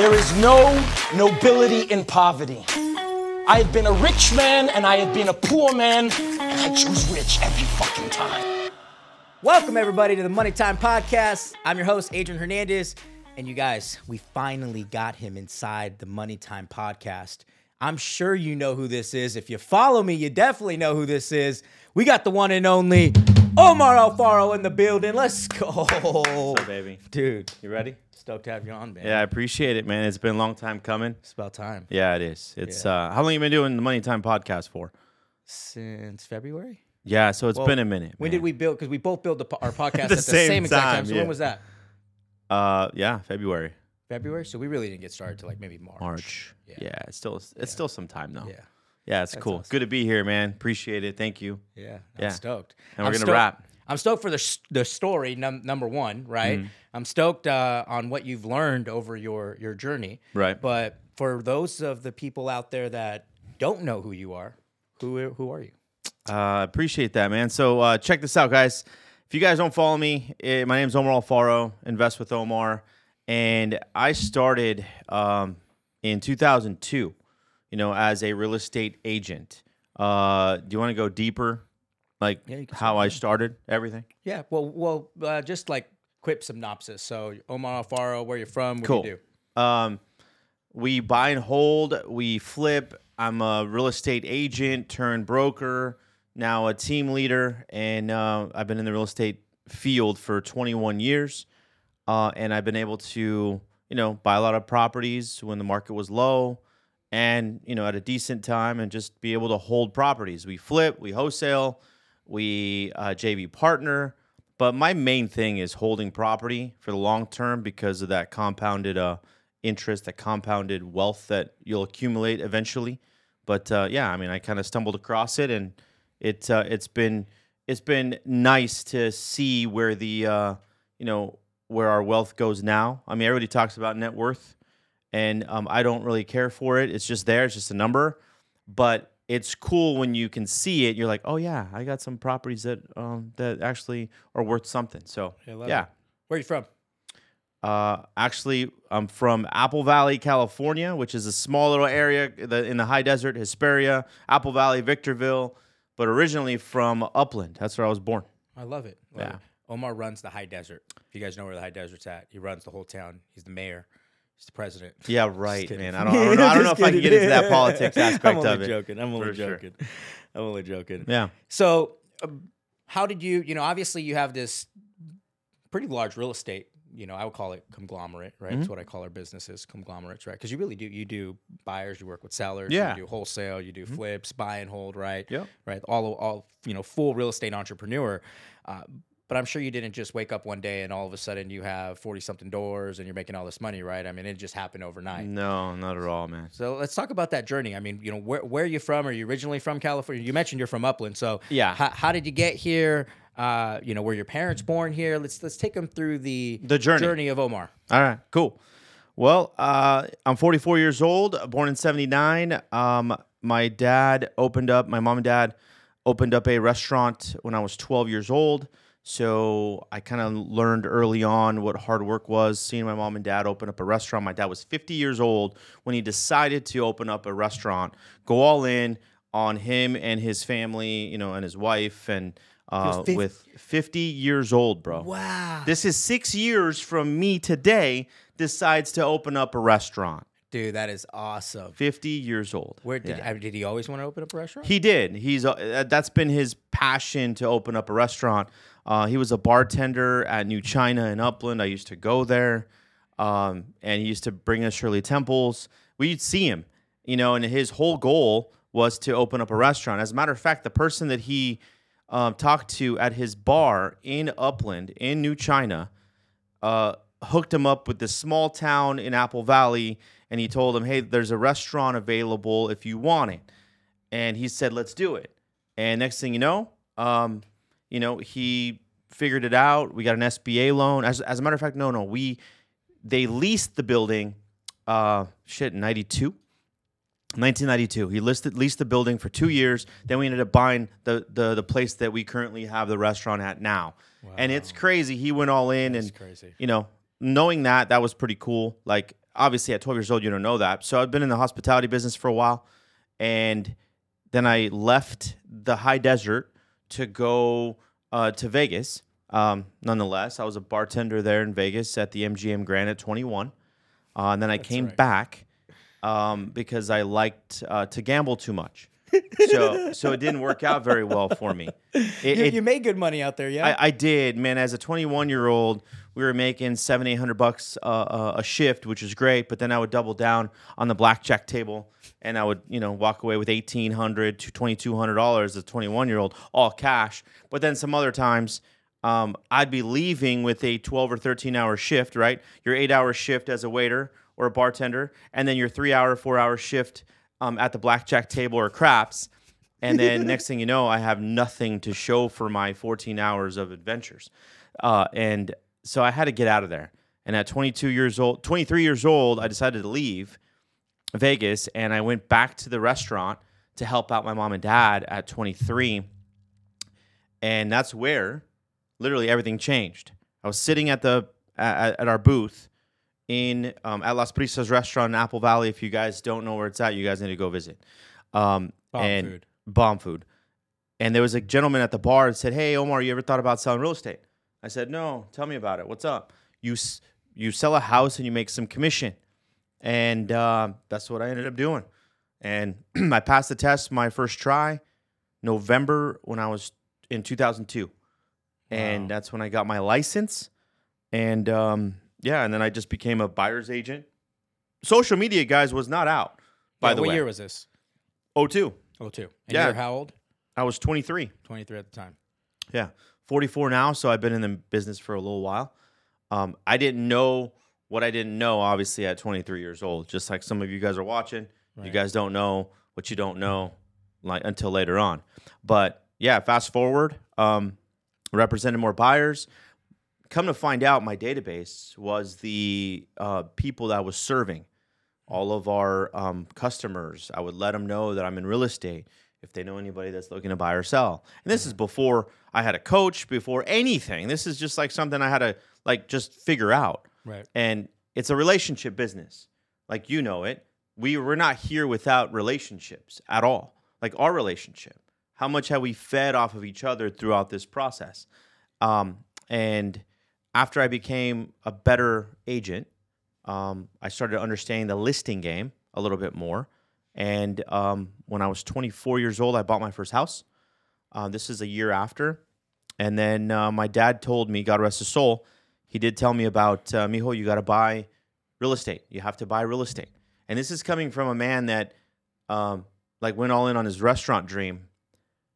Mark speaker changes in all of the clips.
Speaker 1: There is no nobility in poverty. I have been a rich man and I have been a poor man, and I choose rich every fucking time.
Speaker 2: Welcome, everybody, to the Money Time Podcast. I'm your host, Adrian Hernandez. And you guys, we finally got him inside the Money Time Podcast. I'm sure you know who this is. If you follow me, you definitely know who this is. We got the one and only Omar Alfaro in the building. Let's go.
Speaker 3: What's up, baby?
Speaker 2: Dude,
Speaker 3: You ready?
Speaker 2: stoked to have you on, man.
Speaker 3: Yeah, I appreciate it, man. It's been a long time coming.
Speaker 2: It's about time.
Speaker 3: Yeah, it is. It's
Speaker 2: Yeah.
Speaker 3: uh how long you been doing the Money Time podcast for?
Speaker 2: Since February?
Speaker 3: Yeah, so it's
Speaker 2: Well,
Speaker 3: been a minute.
Speaker 2: When
Speaker 3: man.
Speaker 2: did we build? Because we both built po- our podcast
Speaker 3: The
Speaker 2: at the
Speaker 3: same
Speaker 2: same, exact time.
Speaker 3: time,
Speaker 2: So
Speaker 3: yeah.
Speaker 2: when was that?
Speaker 3: Uh yeah, February,
Speaker 2: February? So we really didn't get started till like maybe March.
Speaker 3: March.
Speaker 2: Yeah.
Speaker 3: Yeah, it's still it's still some time though.
Speaker 2: Yeah.
Speaker 3: Yeah, it's
Speaker 2: That's
Speaker 3: cool.
Speaker 2: awesome.
Speaker 3: Good to be here, man. Appreciate it. Thank you.
Speaker 2: Yeah, I'm
Speaker 3: Yeah.
Speaker 2: stoked.
Speaker 3: And we're
Speaker 2: I'm
Speaker 3: gonna
Speaker 2: stoked-
Speaker 3: wrap.
Speaker 2: I'm stoked for the s- the story num- number one, right?
Speaker 3: Mm-hmm.
Speaker 2: I'm stoked uh, on what you've learned over your your journey,
Speaker 3: Right.
Speaker 2: But for those of the people out there that don't know who you are, who who are you?
Speaker 3: Uh, appreciate that, man. So uh, check this out, guys. If you guys don't follow me, eh, my is Omar Alfaro. Invest with Omar, and I started um, in 2002. You know, as a real estate agent. Uh, do you want to go deeper, like
Speaker 2: Yeah,
Speaker 3: how I started everything?
Speaker 2: Yeah, well, well, uh, just like quick synopsis. So Omar Alfaro, where you're from? What
Speaker 3: Cool.
Speaker 2: do you do?
Speaker 3: Um, we buy and hold, we flip. I'm a real estate agent turned broker, now a team leader, and uh, I've been in the real estate field for 21 years. Uh, and I've been able to, you know, buy a lot of properties when the market was low and, you know, at a decent time and just be able to hold properties. We flip, we wholesale, we uh, JV partner. But my main thing is holding property for the long term because of that compounded uh, interest, that compounded wealth that you'll accumulate eventually. But uh, yeah, I mean, I kind of stumbled across it, and it uh, it's been it's been nice to see where the uh, you know where our wealth goes now. I mean, everybody talks about net worth, and um, I don't really care for it. It's just there. It's just a number, but it's cool when you can see it. You're like, oh yeah, I got some properties that um, that actually are worth something. So yeah.
Speaker 2: Where are you from?
Speaker 3: Uh, actually, I'm from Apple Valley, California, which is a small little area in the high desert, Hesperia, Apple Valley, Victorville, but originally from Upland. That's where I was born.
Speaker 2: I love it. Love
Speaker 3: Yeah.
Speaker 2: it. Omar runs the high desert. If you guys know where the high desert's at, he runs the whole town. He's the mayor. He's the president.
Speaker 3: Yeah, right, man. I don't, I don't know, I don't know if I can get into that politics aspect
Speaker 2: I'm only
Speaker 3: of it.
Speaker 2: joking. I'm only
Speaker 3: for sure.
Speaker 2: joking. I'm only joking.
Speaker 3: Yeah.
Speaker 2: So, um, how did you? You know, obviously you have this pretty large real estate. You know, I would call it conglomerate, right?
Speaker 3: Mm-hmm.
Speaker 2: That's what I call our businesses, conglomerates, right? Because you really do. You do buyers, you work with sellers,
Speaker 3: Yeah. Mm-hmm.
Speaker 2: you do wholesale, you do flips, buy and hold, right?
Speaker 3: Yeah.
Speaker 2: Right. All, all you know, full real estate entrepreneur. Uh, but I'm sure you didn't just wake up one day and all of a sudden you have 40 something doors and you're making all this money, right? I mean, it just happened overnight.
Speaker 3: No, not at all, man.
Speaker 2: So let's talk about that journey. I mean, you know, where where are you from? Are you originally from California? You mentioned you're from Upland, so
Speaker 3: Yeah.
Speaker 2: How, how did you get here? Uh, you know, were your parents born here? Let's let's take them through the
Speaker 3: The journey.
Speaker 2: journey of Omar.
Speaker 3: All right, cool. Well, uh, I'm 44 years old, born in 79. Um, my dad opened up, my mom and dad opened up a restaurant when I was 12 years old. So I kind of learned early on what hard work was, seeing my mom and dad open up a restaurant. My dad was 50 years old when he decided to open up a restaurant, go all in on him and his family, you know, and his wife, and uh,
Speaker 2: fif-
Speaker 3: with 50 years old, bro.
Speaker 2: Wow,
Speaker 3: This is six years from me today decides to open up a restaurant.
Speaker 2: dude, that is awesome.
Speaker 3: 50 years old.
Speaker 2: Where did
Speaker 3: Yeah.
Speaker 2: Did he always want to open up a restaurant?
Speaker 3: He did. He's uh, that's been his passion to open up a restaurant. Uh, he was a bartender at New China in Upland. I used to go there, um, and he used to bring us Shirley Temples. We'd see him, you know, and his whole goal was to open up a restaurant. As a matter of fact, the person that he um, talked to at his bar in Upland in New China uh, hooked him up with this small town in Apple Valley, and he told him, "Hey, there's a restaurant available if you want it." And he said, "Let's do it." And next thing you know, um, you know, he figured it out. We got an SBA loan. As, as a matter of fact, no, no, we they leased the building. Uh, shit, ninety two. 1992. He listed leased the building for two years. Then we ended up buying the the the place that we currently have the restaurant at now. And it's crazy. He went all in,
Speaker 2: That's
Speaker 3: and
Speaker 2: crazy.
Speaker 3: you know, knowing that that was pretty cool. Like obviously at 12 years old you don't know that. So I've been in the hospitality business for a while, and then I left the high desert to go uh, to Vegas. Um, nonetheless, I was a bartender there in Vegas at the MGM Grand at 21, uh, and then I came
Speaker 2: right.
Speaker 3: back um, because I liked uh, to gamble too much. so so it didn't work out very well for me. It-
Speaker 2: You,
Speaker 3: it-
Speaker 2: you made good money out there, yeah.
Speaker 3: I, I did, man. As a 21 year old, we were making seven, eight hundred bucks uh, uh, a shift, which is great. But then I would double down on the blackjack table, and I would, you know, walk away with 1800 to 2200 dollars as a 21 year old, all cash. But then some other times, um, I'd be leaving with a 12 or 13 hour shift, right? Your eight hour shift as a waiter or a bartender, and then your three hour, four hour shift um, at the blackjack table or craps. And then next thing you know, I have nothing to show for my 14 hours of adventures. Uh, and so I had to get out of there. And at 22 years old, 23 years old, I decided to leave Vegas and I went back to the restaurant to help out my mom and dad at 23. And that's where literally everything changed. I was sitting at the at, at our booth in um, at Las Prisas restaurant in Apple Valley. If you guys don't know where it's at, you guys need to go visit. Um,
Speaker 2: Bomb
Speaker 3: and
Speaker 2: food.
Speaker 3: bomb food. And there was a gentleman at the bar that said, "Hey, Omar, you ever thought about selling real estate?" I said, "No. Tell me about it. What's up? You you sell a house and you make some commission." And uh, that's what I ended up doing. And I passed the test my first try, November when I was in 2002, and that's when I got my license. And um, yeah, and then I just became a buyer's agent. Social media, guys, was not out. By
Speaker 2: Yeah,
Speaker 3: the
Speaker 2: what
Speaker 3: way, what
Speaker 2: year was this?
Speaker 3: 02.
Speaker 2: Oh, two. And
Speaker 3: Yeah.
Speaker 2: you're how old?
Speaker 3: I was 23.
Speaker 2: 23 at the time.
Speaker 3: Yeah, 44 now, so I've been in the business for a little while. Um, I didn't know what I didn't know, obviously, at 23 years old. Just like some of you guys are watching, you guys don't know what you don't know, like until later on. But yeah, fast forward, um, represented more buyers. Come to find out, my database was the uh, people that I was serving all of our um, customers. I would let them know that I'm in real estate if they know anybody that's looking to buy or sell. And this is before I had a coach, before anything. This is just like something I had to like just figure out.
Speaker 2: Right.
Speaker 3: And it's a relationship business. Like you know it. We we're not here without relationships at all. Like our relationship. How much have we fed off of each other throughout this process? Um, and after I became a better agent, um, I started understanding the listing game a little bit more. And um, when I was 24 years old, I bought my first house. Uh, this is a year after. And then uh, my dad told me, God rest his soul, he did tell me about, uh, Mijo, you got to buy real estate. You have to buy real estate. And this is coming from a man that um, like went all in on his restaurant dream,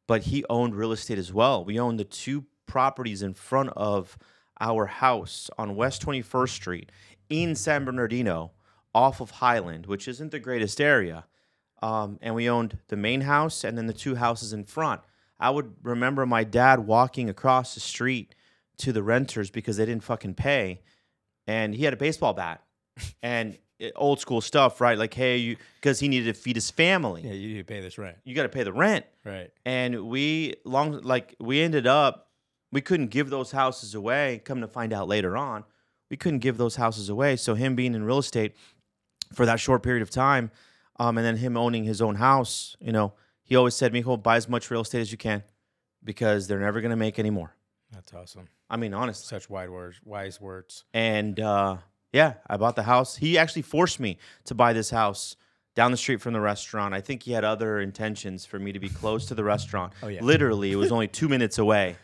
Speaker 3: but he owned real estate as well. We owned the two properties in front of our house on West 21st Street in San Bernardino off of Highland, which isn't the greatest area. Um, and we owned the main house and then the two houses in front. I would remember my dad walking across the street to the renters because they didn't fucking pay. And he had a baseball bat and it- old school stuff, right? Like, hey, you, because he needed to feed his family.
Speaker 2: Yeah, you need to pay this rent.
Speaker 3: You got to pay the rent
Speaker 2: Right.
Speaker 3: and we long like we ended up we couldn't give those houses away come to find out later on we couldn't give those houses away so him being in real estate for that short period of time um, and then him owning his own house you know he always said mijo buy as much real estate as you can because they're never going to make any more
Speaker 2: That's awesome.
Speaker 3: i mean honestly
Speaker 2: Such wide words, wise words.
Speaker 3: and uh, yeah, I bought the house. He actually forced me to buy this house down the street from the restaurant. I think he had other intentions for me to be close to the restaurant.
Speaker 2: Oh, yeah.
Speaker 3: Literally, it was only two minutes away,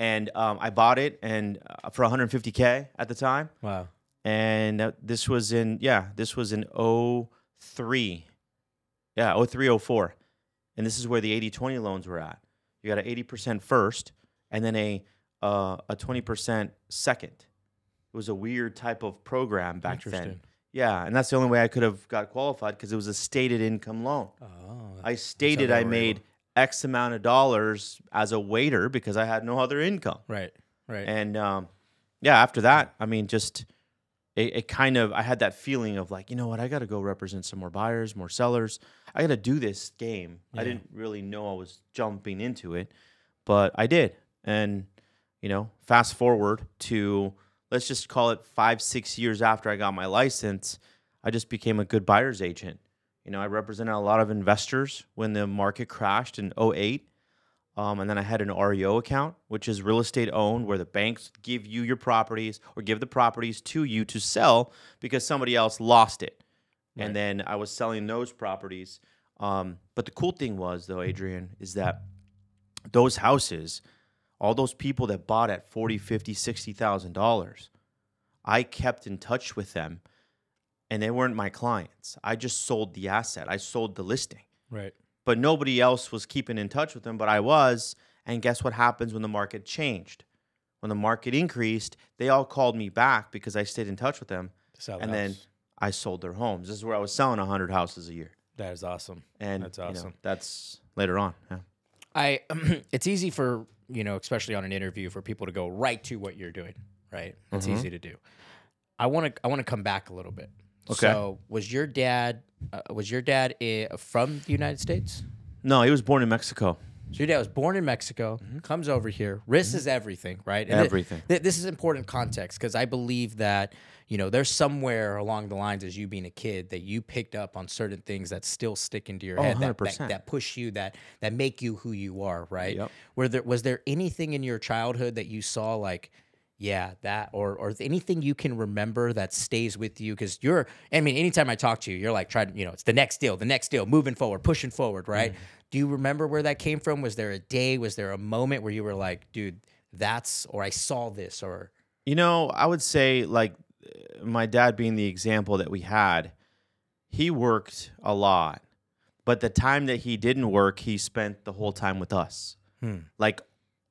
Speaker 3: and um, I bought it and uh, for 150k at the time.
Speaker 2: Wow.
Speaker 3: And uh, this was in yeah, this was in 03. Yeah, 03, 04. And this is where the 80-20 loans were at. You got an 80% first and then a uh, a 20% second. It was a weird type of program back then. Yeah, and that's the only way I could have got qualified because it was a stated income loan.
Speaker 2: Oh.
Speaker 3: I stated I made X amount of dollars as a waiter because I had no other income.
Speaker 2: right. Right.
Speaker 3: And um, yeah, after that, I mean, just it, it kind of I had that feeling of like, you know what, I got to go represent some more buyers, more sellers. I got to do this game. I didn't really know I was jumping into it, but I did. And you know, fast forward to let's just call it five, six years after I got my license. I just became a good buyer's agent. You know, I represented a lot of investors when the market crashed in 08. Um, and then I had an REO account, which is real estate owned, where the banks give you your properties or give the properties to you to sell because somebody else lost it.
Speaker 2: Right.
Speaker 3: And then I was selling those properties. Um, but the cool thing was, though, Adrian, is that those houses, all those people that bought at 40, 50, 60,000 dollars, I kept in touch with them and they weren't my clients. I just sold the asset. I sold the listing.
Speaker 2: Right.
Speaker 3: But nobody else was keeping in touch with them, but I was. And guess what happens when the market changed? When the market increased, they all called me back because I stayed in touch with them.
Speaker 2: To sell the
Speaker 3: and then. I sold their homes. This is where I was selling 100 houses a year.
Speaker 2: that is awesome.
Speaker 3: And
Speaker 2: That's
Speaker 3: you know,
Speaker 2: awesome.
Speaker 3: that's later on. Yeah.
Speaker 2: I it's easy for you know, especially on an interview, for people to go right to what you're doing. Right, it's
Speaker 3: Mm-hmm.
Speaker 2: easy to do. I want to I want to come back a little bit.
Speaker 3: Okay.
Speaker 2: So was your dad uh, was your dad uh, from the United States?
Speaker 3: No, he was born in Mexico.
Speaker 2: So your dad was born in Mexico, mm-hmm. comes over here, risks mm-hmm. everything, right? And thi-
Speaker 3: Everything.
Speaker 2: thi- this is important context because I believe that you know there's somewhere along the lines as you being a kid that you picked up on certain things that still stick into your
Speaker 3: Oh,
Speaker 2: head that, that
Speaker 3: 100%.
Speaker 2: that push you that that make you who you are, right?
Speaker 3: Yep.
Speaker 2: Were there was there anything in your childhood that you saw like yeah, that or or anything you can remember that stays with you because you're. I mean, anytime I talk to you, you're like trying. You know, it's the next deal, the next deal, moving forward, pushing forward, right? Mm-hmm. Do you remember where that came from? Was there a day? Was there a moment where you were like, dude, that's or I saw this or
Speaker 3: You know, I would say like my dad being the example that we had, he worked a lot. But the time that he didn't work, he spent the whole time with us. Hmm. Like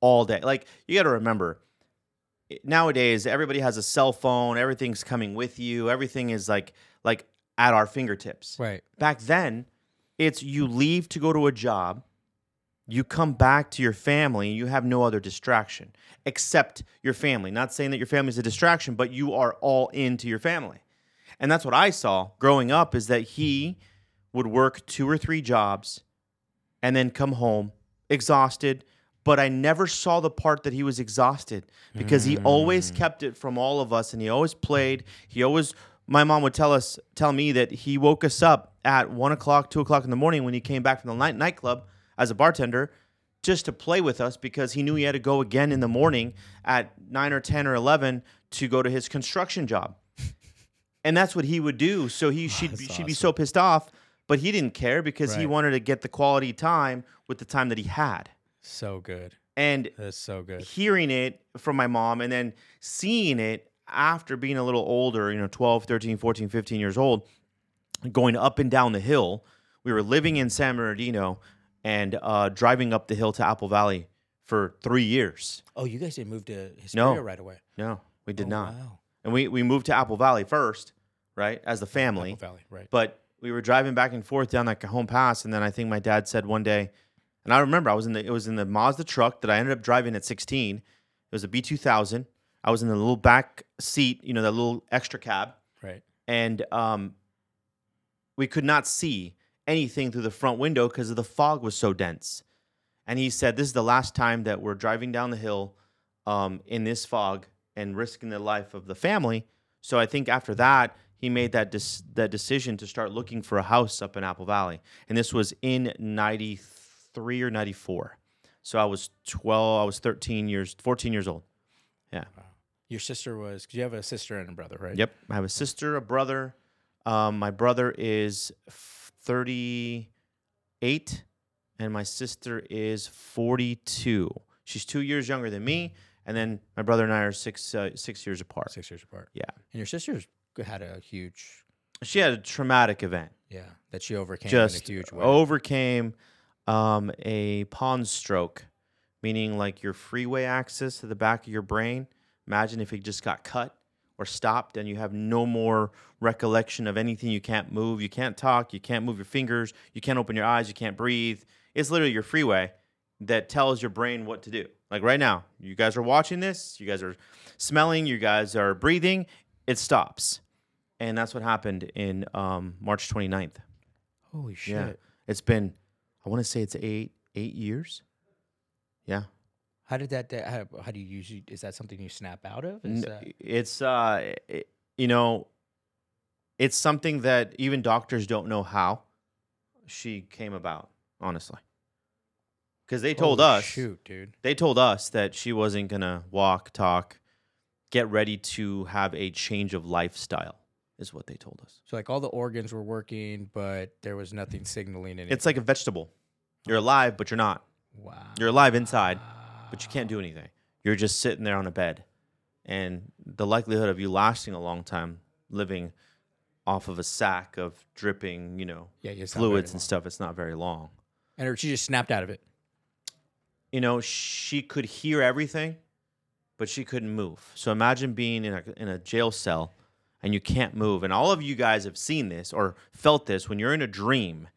Speaker 3: all day. Like you got to remember nowadays everybody has a cell phone, everything's coming with you, everything is like like at our fingertips.
Speaker 2: right?
Speaker 3: Back then, it's you leave to go to a job, you come back to your family, and you have no other distraction except your family. Not saying that your family is a distraction, but you are all into your family. And that's what I saw growing up is that he would work two or three jobs and then come home exhausted. But I never saw the part that he was exhausted because he always mm. kept it from all of us and he always played. He always, my mom would tell us, tell me that he woke us up at one o'clock, two o'clock in the morning when he came back from the night nightclub as a bartender just to play with us because he knew he had to go again in the morning at nine or 10 or 11 to go to his construction job. And that's what he would do. So he she'd, be, she'd be so pissed off, but he didn't care because he wanted to get the quality time with the time that he had.
Speaker 2: So good.
Speaker 3: And
Speaker 2: That's so good.
Speaker 3: hearing it from my mom and then seeing it after being a little older, you know, 12, 13, 14, 15 years old, going up and down the hill. We were living in San Bernardino and uh, driving up the hill to Apple Valley for three years.
Speaker 2: Oh, you guys didn't move to Hesperia right away.
Speaker 3: No, we did
Speaker 2: Oh,
Speaker 3: not.
Speaker 2: Wow.
Speaker 3: And we, we moved to Apple Valley first, right, as the family.
Speaker 2: Apple Valley, right?
Speaker 3: But we were driving back and forth down that Cajon Pass, and then I think my dad said one day, and I remember I was in the it was in the Mazda truck that I ended up driving at 16. It was a B2000. I was in the little back seat, you know, that little extra cab,
Speaker 2: right.
Speaker 3: and um, we could not see anything through the front window because the fog was so dense. And he said, "This is the last time that we're driving down the hill um, in this fog and risking the life of the family." So I think after that, he made that dis- that decision to start looking for a house up in Apple Valley, and this was in '93 or '94. So I was 12, I was 13 years, 14 years old. Yeah.
Speaker 2: Your sister was. Cause you have a sister and a brother, right?
Speaker 3: Yep. I have a sister, a brother. Um, my brother is 38 and my sister is 42. She's two years younger than me. And then my brother and I are six, uh, six years apart.
Speaker 2: Six years apart.
Speaker 3: Yeah.
Speaker 2: And your sister's had a huge,
Speaker 3: She had a traumatic event.
Speaker 2: yeah, that she overcame
Speaker 3: Just
Speaker 2: in a huge way.
Speaker 3: overcame um, a pons stroke, meaning like your freeway axis to the back of your brain. Imagine if it just got cut or stopped and you have no more recollection of anything. You can't move, you can't talk, you can't move your fingers, you can't open your eyes, you can't breathe. It's literally your freeway that tells your brain what to do. Like right now, you guys are watching this, you guys are smelling, you guys are breathing, it stops. And that's what happened in um, March 29th.
Speaker 2: Holy shit.
Speaker 3: Yeah. It's been, I want to say it's eight, eight years. Yeah.
Speaker 2: How did that? How, how do you usually? Is that something you snap out of? Is that,
Speaker 3: It's, uh, it, you know, it's something that even doctors don't know how she came about, honestly. Because they told
Speaker 2: Holy
Speaker 3: us,
Speaker 2: shoot, dude.
Speaker 3: they told us that she wasn't gonna walk, talk, get ready to have a change of lifestyle, is what they told us.
Speaker 2: So like all the organs were working, but there was nothing signaling anything.
Speaker 3: It's like a vegetable. You're alive, but you're not.
Speaker 2: wow.
Speaker 3: You're alive inside, but you can't do anything. You're just sitting there on a bed. And the likelihood of you lasting a long time living off of a sack of dripping, you know,
Speaker 2: Yeah, very
Speaker 3: fluids and stuff, it's not very long.
Speaker 2: And she just snapped out of it.
Speaker 3: You know, she could hear everything, but she couldn't move. So imagine being in a, in a jail cell and you can't move. And all of you guys have seen this or felt this when you're in a dream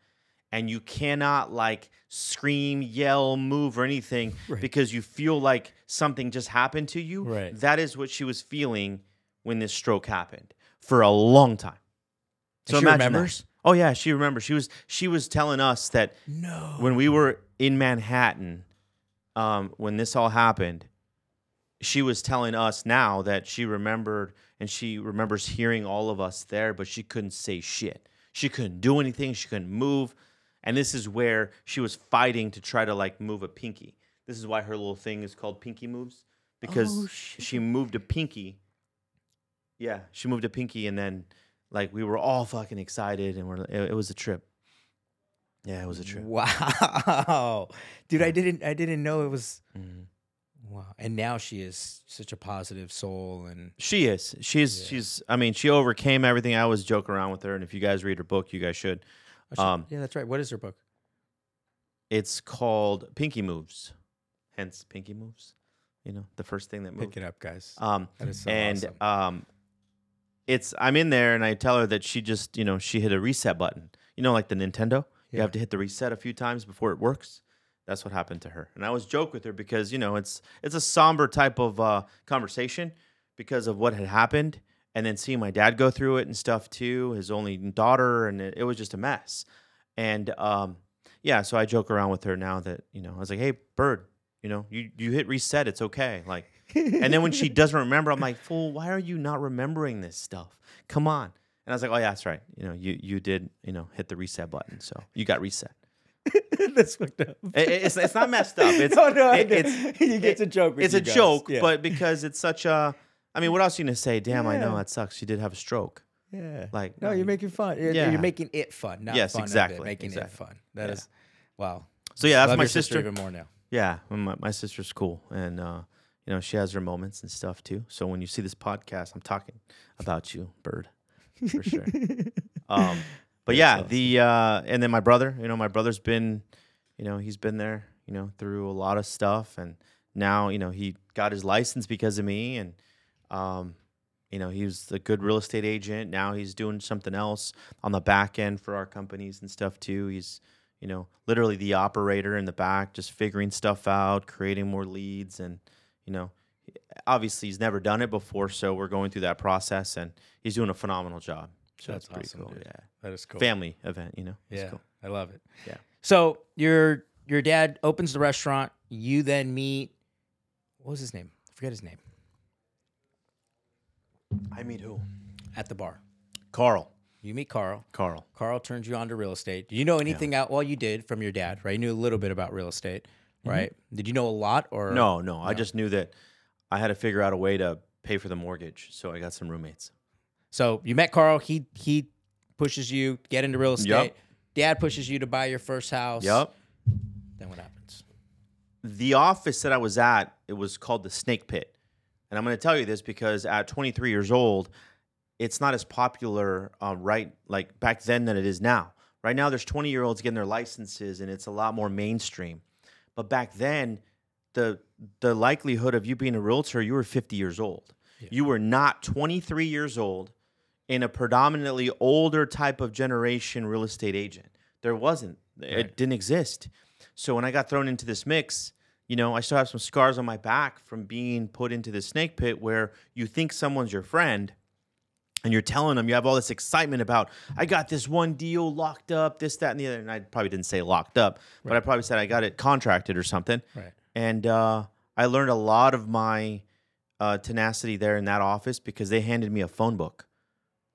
Speaker 3: and you cannot like scream, yell, move, or anything
Speaker 2: Right.
Speaker 3: because you feel like something just happened to you.
Speaker 2: Right.
Speaker 3: That is what she was feeling when this stroke happened for a long time.
Speaker 2: And she
Speaker 3: imagine that.
Speaker 2: remembers?
Speaker 3: Oh yeah, she remembers. She was she was telling us that
Speaker 2: No.
Speaker 3: when we were in Manhattan, um, when this all happened, she was telling us now that she remembered and she remembers hearing all of us there, but she couldn't say shit. She couldn't do anything. She couldn't move. And this is where she was fighting to try to like move a pinky. This is why her little thing is called pinky moves because
Speaker 2: Oh,
Speaker 3: she moved a pinky. Yeah, she moved a pinky, and then like we were all fucking excited, and we're it, it was a trip. Yeah, it was a trip.
Speaker 2: Wow, dude, I didn't, I didn't know it was.
Speaker 3: Mhm.
Speaker 2: Wow, and now she is such a positive soul, and
Speaker 3: She is. She's.
Speaker 2: Yeah.
Speaker 3: She's. I mean, she overcame everything. I always joke around with her, and if you guys read her book, you guys should.
Speaker 2: She-
Speaker 3: Um,
Speaker 2: yeah, that's right. What is her book?
Speaker 3: It's called Pinky Moves, hence Pinky Moves. You know, the first thing that moved.
Speaker 2: Pick it up, guys.
Speaker 3: Um,
Speaker 2: that is so
Speaker 3: and
Speaker 2: awesome.
Speaker 3: um, it's I'm in there, and I tell her that she just, you know, she hit a reset button. You know, like the Nintendo. You have to hit the reset a few times before it works. That's what happened to her. And I always joke with her because you know it's it's a somber type of uh, conversation because of what had happened, and then seeing my dad go through it and stuff too, his only daughter, and it, it was just a mess. And um, yeah, so I joke around with her now that you know I was like, hey, bird, you know, you you hit reset, it's okay, like. And then when she doesn't remember, I'm like, fool, why are you not remembering this stuff? Come on. And I was like, oh yeah, that's right. You know, you you did, you know, hit the reset button, so you got reset.
Speaker 2: that's fucked up.
Speaker 3: It- it's it's not messed up. It's
Speaker 2: no, no,
Speaker 3: it- it's
Speaker 2: gets
Speaker 3: it-
Speaker 2: a joke.
Speaker 3: It's a
Speaker 2: guys.
Speaker 3: joke,
Speaker 2: Yeah.
Speaker 3: but because it's such a, I mean, what else are you gonna say? Damn, I know
Speaker 2: Yeah.
Speaker 3: that sucks. She did have a stroke.
Speaker 2: yeah,
Speaker 3: Like,
Speaker 2: no,
Speaker 3: no,
Speaker 2: you're
Speaker 3: you-
Speaker 2: making fun. You're,
Speaker 3: Yeah.
Speaker 2: you're making it fun. Not
Speaker 3: Yes,
Speaker 2: fun of it,
Speaker 3: exactly,
Speaker 2: making it fun. That
Speaker 3: Yeah.
Speaker 2: is, wow.
Speaker 3: So yeah, that's
Speaker 2: Love
Speaker 3: my
Speaker 2: your
Speaker 3: sister.
Speaker 2: even more now.
Speaker 3: Yeah, my, my sister's cool, and uh, you know she has her moments and stuff too. So when you see this podcast, I'm talking about you, Bird, for sure. um, but yeah, the uh, and then my brother. You know, my brother's been, you know, he's been there. You know, through a lot of stuff, and now you know he got his license because of me, and um, you know he was a good real estate agent. Now he's doing something else on the back end for our companies and stuff too. He's you know, literally the operator in the back, just figuring stuff out, creating more leads. And, you know, obviously he's never done it before. So we're going through that process and he's doing a phenomenal job. So
Speaker 2: That's
Speaker 3: that's pretty
Speaker 2: awesome,
Speaker 3: cool.
Speaker 2: dude.
Speaker 3: Yeah.
Speaker 2: That is cool.
Speaker 3: Family event, you know? It's
Speaker 2: Yeah,
Speaker 3: cool.
Speaker 2: I love it.
Speaker 3: Yeah.
Speaker 2: So your your dad opens the restaurant. You then meet. What was his name? I forget his name.
Speaker 3: I meet who?
Speaker 2: At the bar,
Speaker 3: Carl.
Speaker 2: you meet Carl.
Speaker 3: Carl.
Speaker 2: Carl turns you on to real estate. Do you know anything out? Well, you did from your dad, right? You knew a little bit about real estate, mm-hmm. right? Did you know a lot or
Speaker 3: No, no, I just knew that I had to figure out a way to pay for the mortgage. So I got some roommates.
Speaker 2: So you met Carl. He he pushes you get into real estate.
Speaker 3: Yup.
Speaker 2: Dad pushes you to buy your first house.
Speaker 3: Yep.
Speaker 2: Then what happens?
Speaker 3: the office that I was at, it was called the Snake Pit. And I'm going to tell you this because at 23 years old, it's not as popular uh, right like back then than it is now. Right now, there's 20 year olds getting their licenses, and it's a lot more mainstream. But back then, the the likelihood of you being a realtor, you were 50 years old. You were not 23 years old in a predominantly older type of generation real estate agent. There wasn't. It didn't exist. So when I got thrown into this mix, you know, I still have some scars on my back from being put into the snake pit where you think someone's your friend and you're telling them you have all this excitement about I got this one deal locked up, this, that, and the other. And I probably didn't say locked up, but I probably said I got it contracted or something.
Speaker 2: Right.
Speaker 3: And uh, I learned a lot of my uh, tenacity there in that office because they handed me a phone book.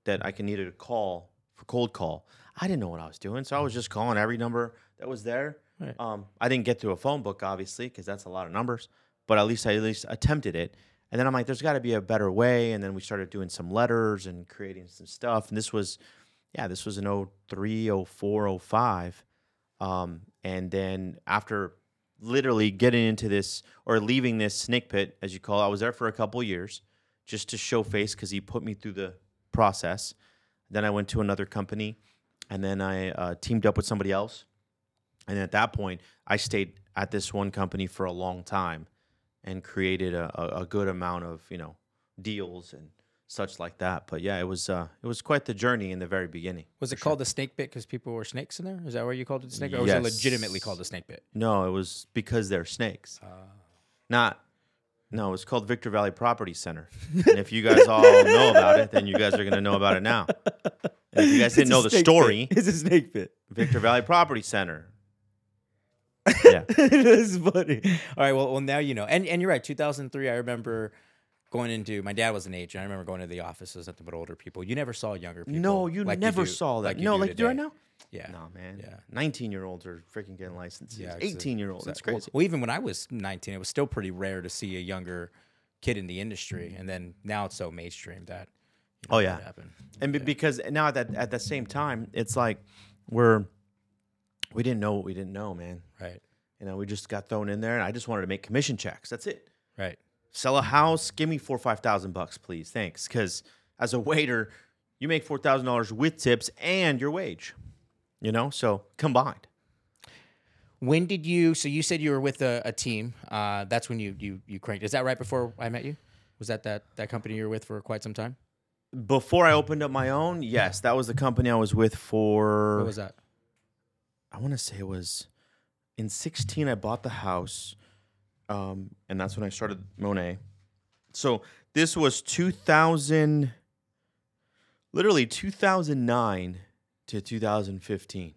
Speaker 3: that I can needed a call for cold call. I didn't know what I was doing, so I was just calling every number that was there.
Speaker 2: Right.
Speaker 3: Um, I didn't get through a phone book, obviously, because that's a lot of numbers. But at least I at least attempted it. And then I'm like, there's got to be a better way. And then we started doing some letters and creating some stuff. And this was, yeah, this was in 03, 04, 05. Um, and then after literally getting into this or leaving this snake pit, as you call it, I was there for a couple years just to show face because he put me through the process. Then I went to another company and then I uh, teamed up with somebody else. And at that point, I stayed at this one company for a long time and created a, a, good amount of, you know, deals and such like that. But yeah, it was uh, it was quite the journey in the very beginning.
Speaker 2: Was it called the snake pit because people were snakes in there? Is that why you called it the snake, or was it
Speaker 3: Yes.
Speaker 2: legitimately called the snake pit?
Speaker 3: No, it was because they're snakes.
Speaker 2: Ah.
Speaker 3: Not. No, it was called Victor Valley Property Center. and if you guys all know about it, then you guys are going to know about it now. And if you guys didn't know the story,
Speaker 2: It's a snake pit.
Speaker 3: Victor Valley Property Center. Yeah.
Speaker 2: That's funny. All right, well, well, now you know. And and you're right. 2003. I remember going into. My dad was an agent. I remember going to the offices, nothing but older people. You never saw younger people.
Speaker 3: No, you
Speaker 2: like
Speaker 3: never
Speaker 2: do-
Speaker 3: saw that.
Speaker 2: Like
Speaker 3: no,
Speaker 2: do
Speaker 3: like do I
Speaker 2: today.
Speaker 3: know?
Speaker 2: Yeah.
Speaker 3: No, man.
Speaker 2: Yeah.
Speaker 3: 19 year olds are freaking getting licenses.
Speaker 2: Yeah,
Speaker 3: 18 year olds. That's crazy.
Speaker 2: Well, even when I was 19, it was still pretty rare to see a younger kid in the industry, and then now it's so mainstream that. you know,
Speaker 3: Oh,
Speaker 2: that
Speaker 3: yeah.
Speaker 2: happened.
Speaker 3: And be- because now at that at the same time, it's like we're we didn't know what we didn't know, man.
Speaker 2: Right.
Speaker 3: You know, we just got thrown in there, and I just wanted to make commission checks. That's it.
Speaker 2: Right.
Speaker 3: Sell a house, give me four or five thousand bucks, please, thanks. Because as a waiter, you make four thousand dollars with tips and your wage. You know, so combined.
Speaker 2: When did you? So you said you were with a, a team. Uh, that's when you you you cranked. Is that right before I met you? Was that that that company you were with for quite some time?
Speaker 3: Before I opened up my own, yes, that was the company I was with for.
Speaker 2: What was that?
Speaker 3: I want to say it was in 16 I bought the house um, and that's when I started Monet. So this was 2000 literally 2009 to 2015.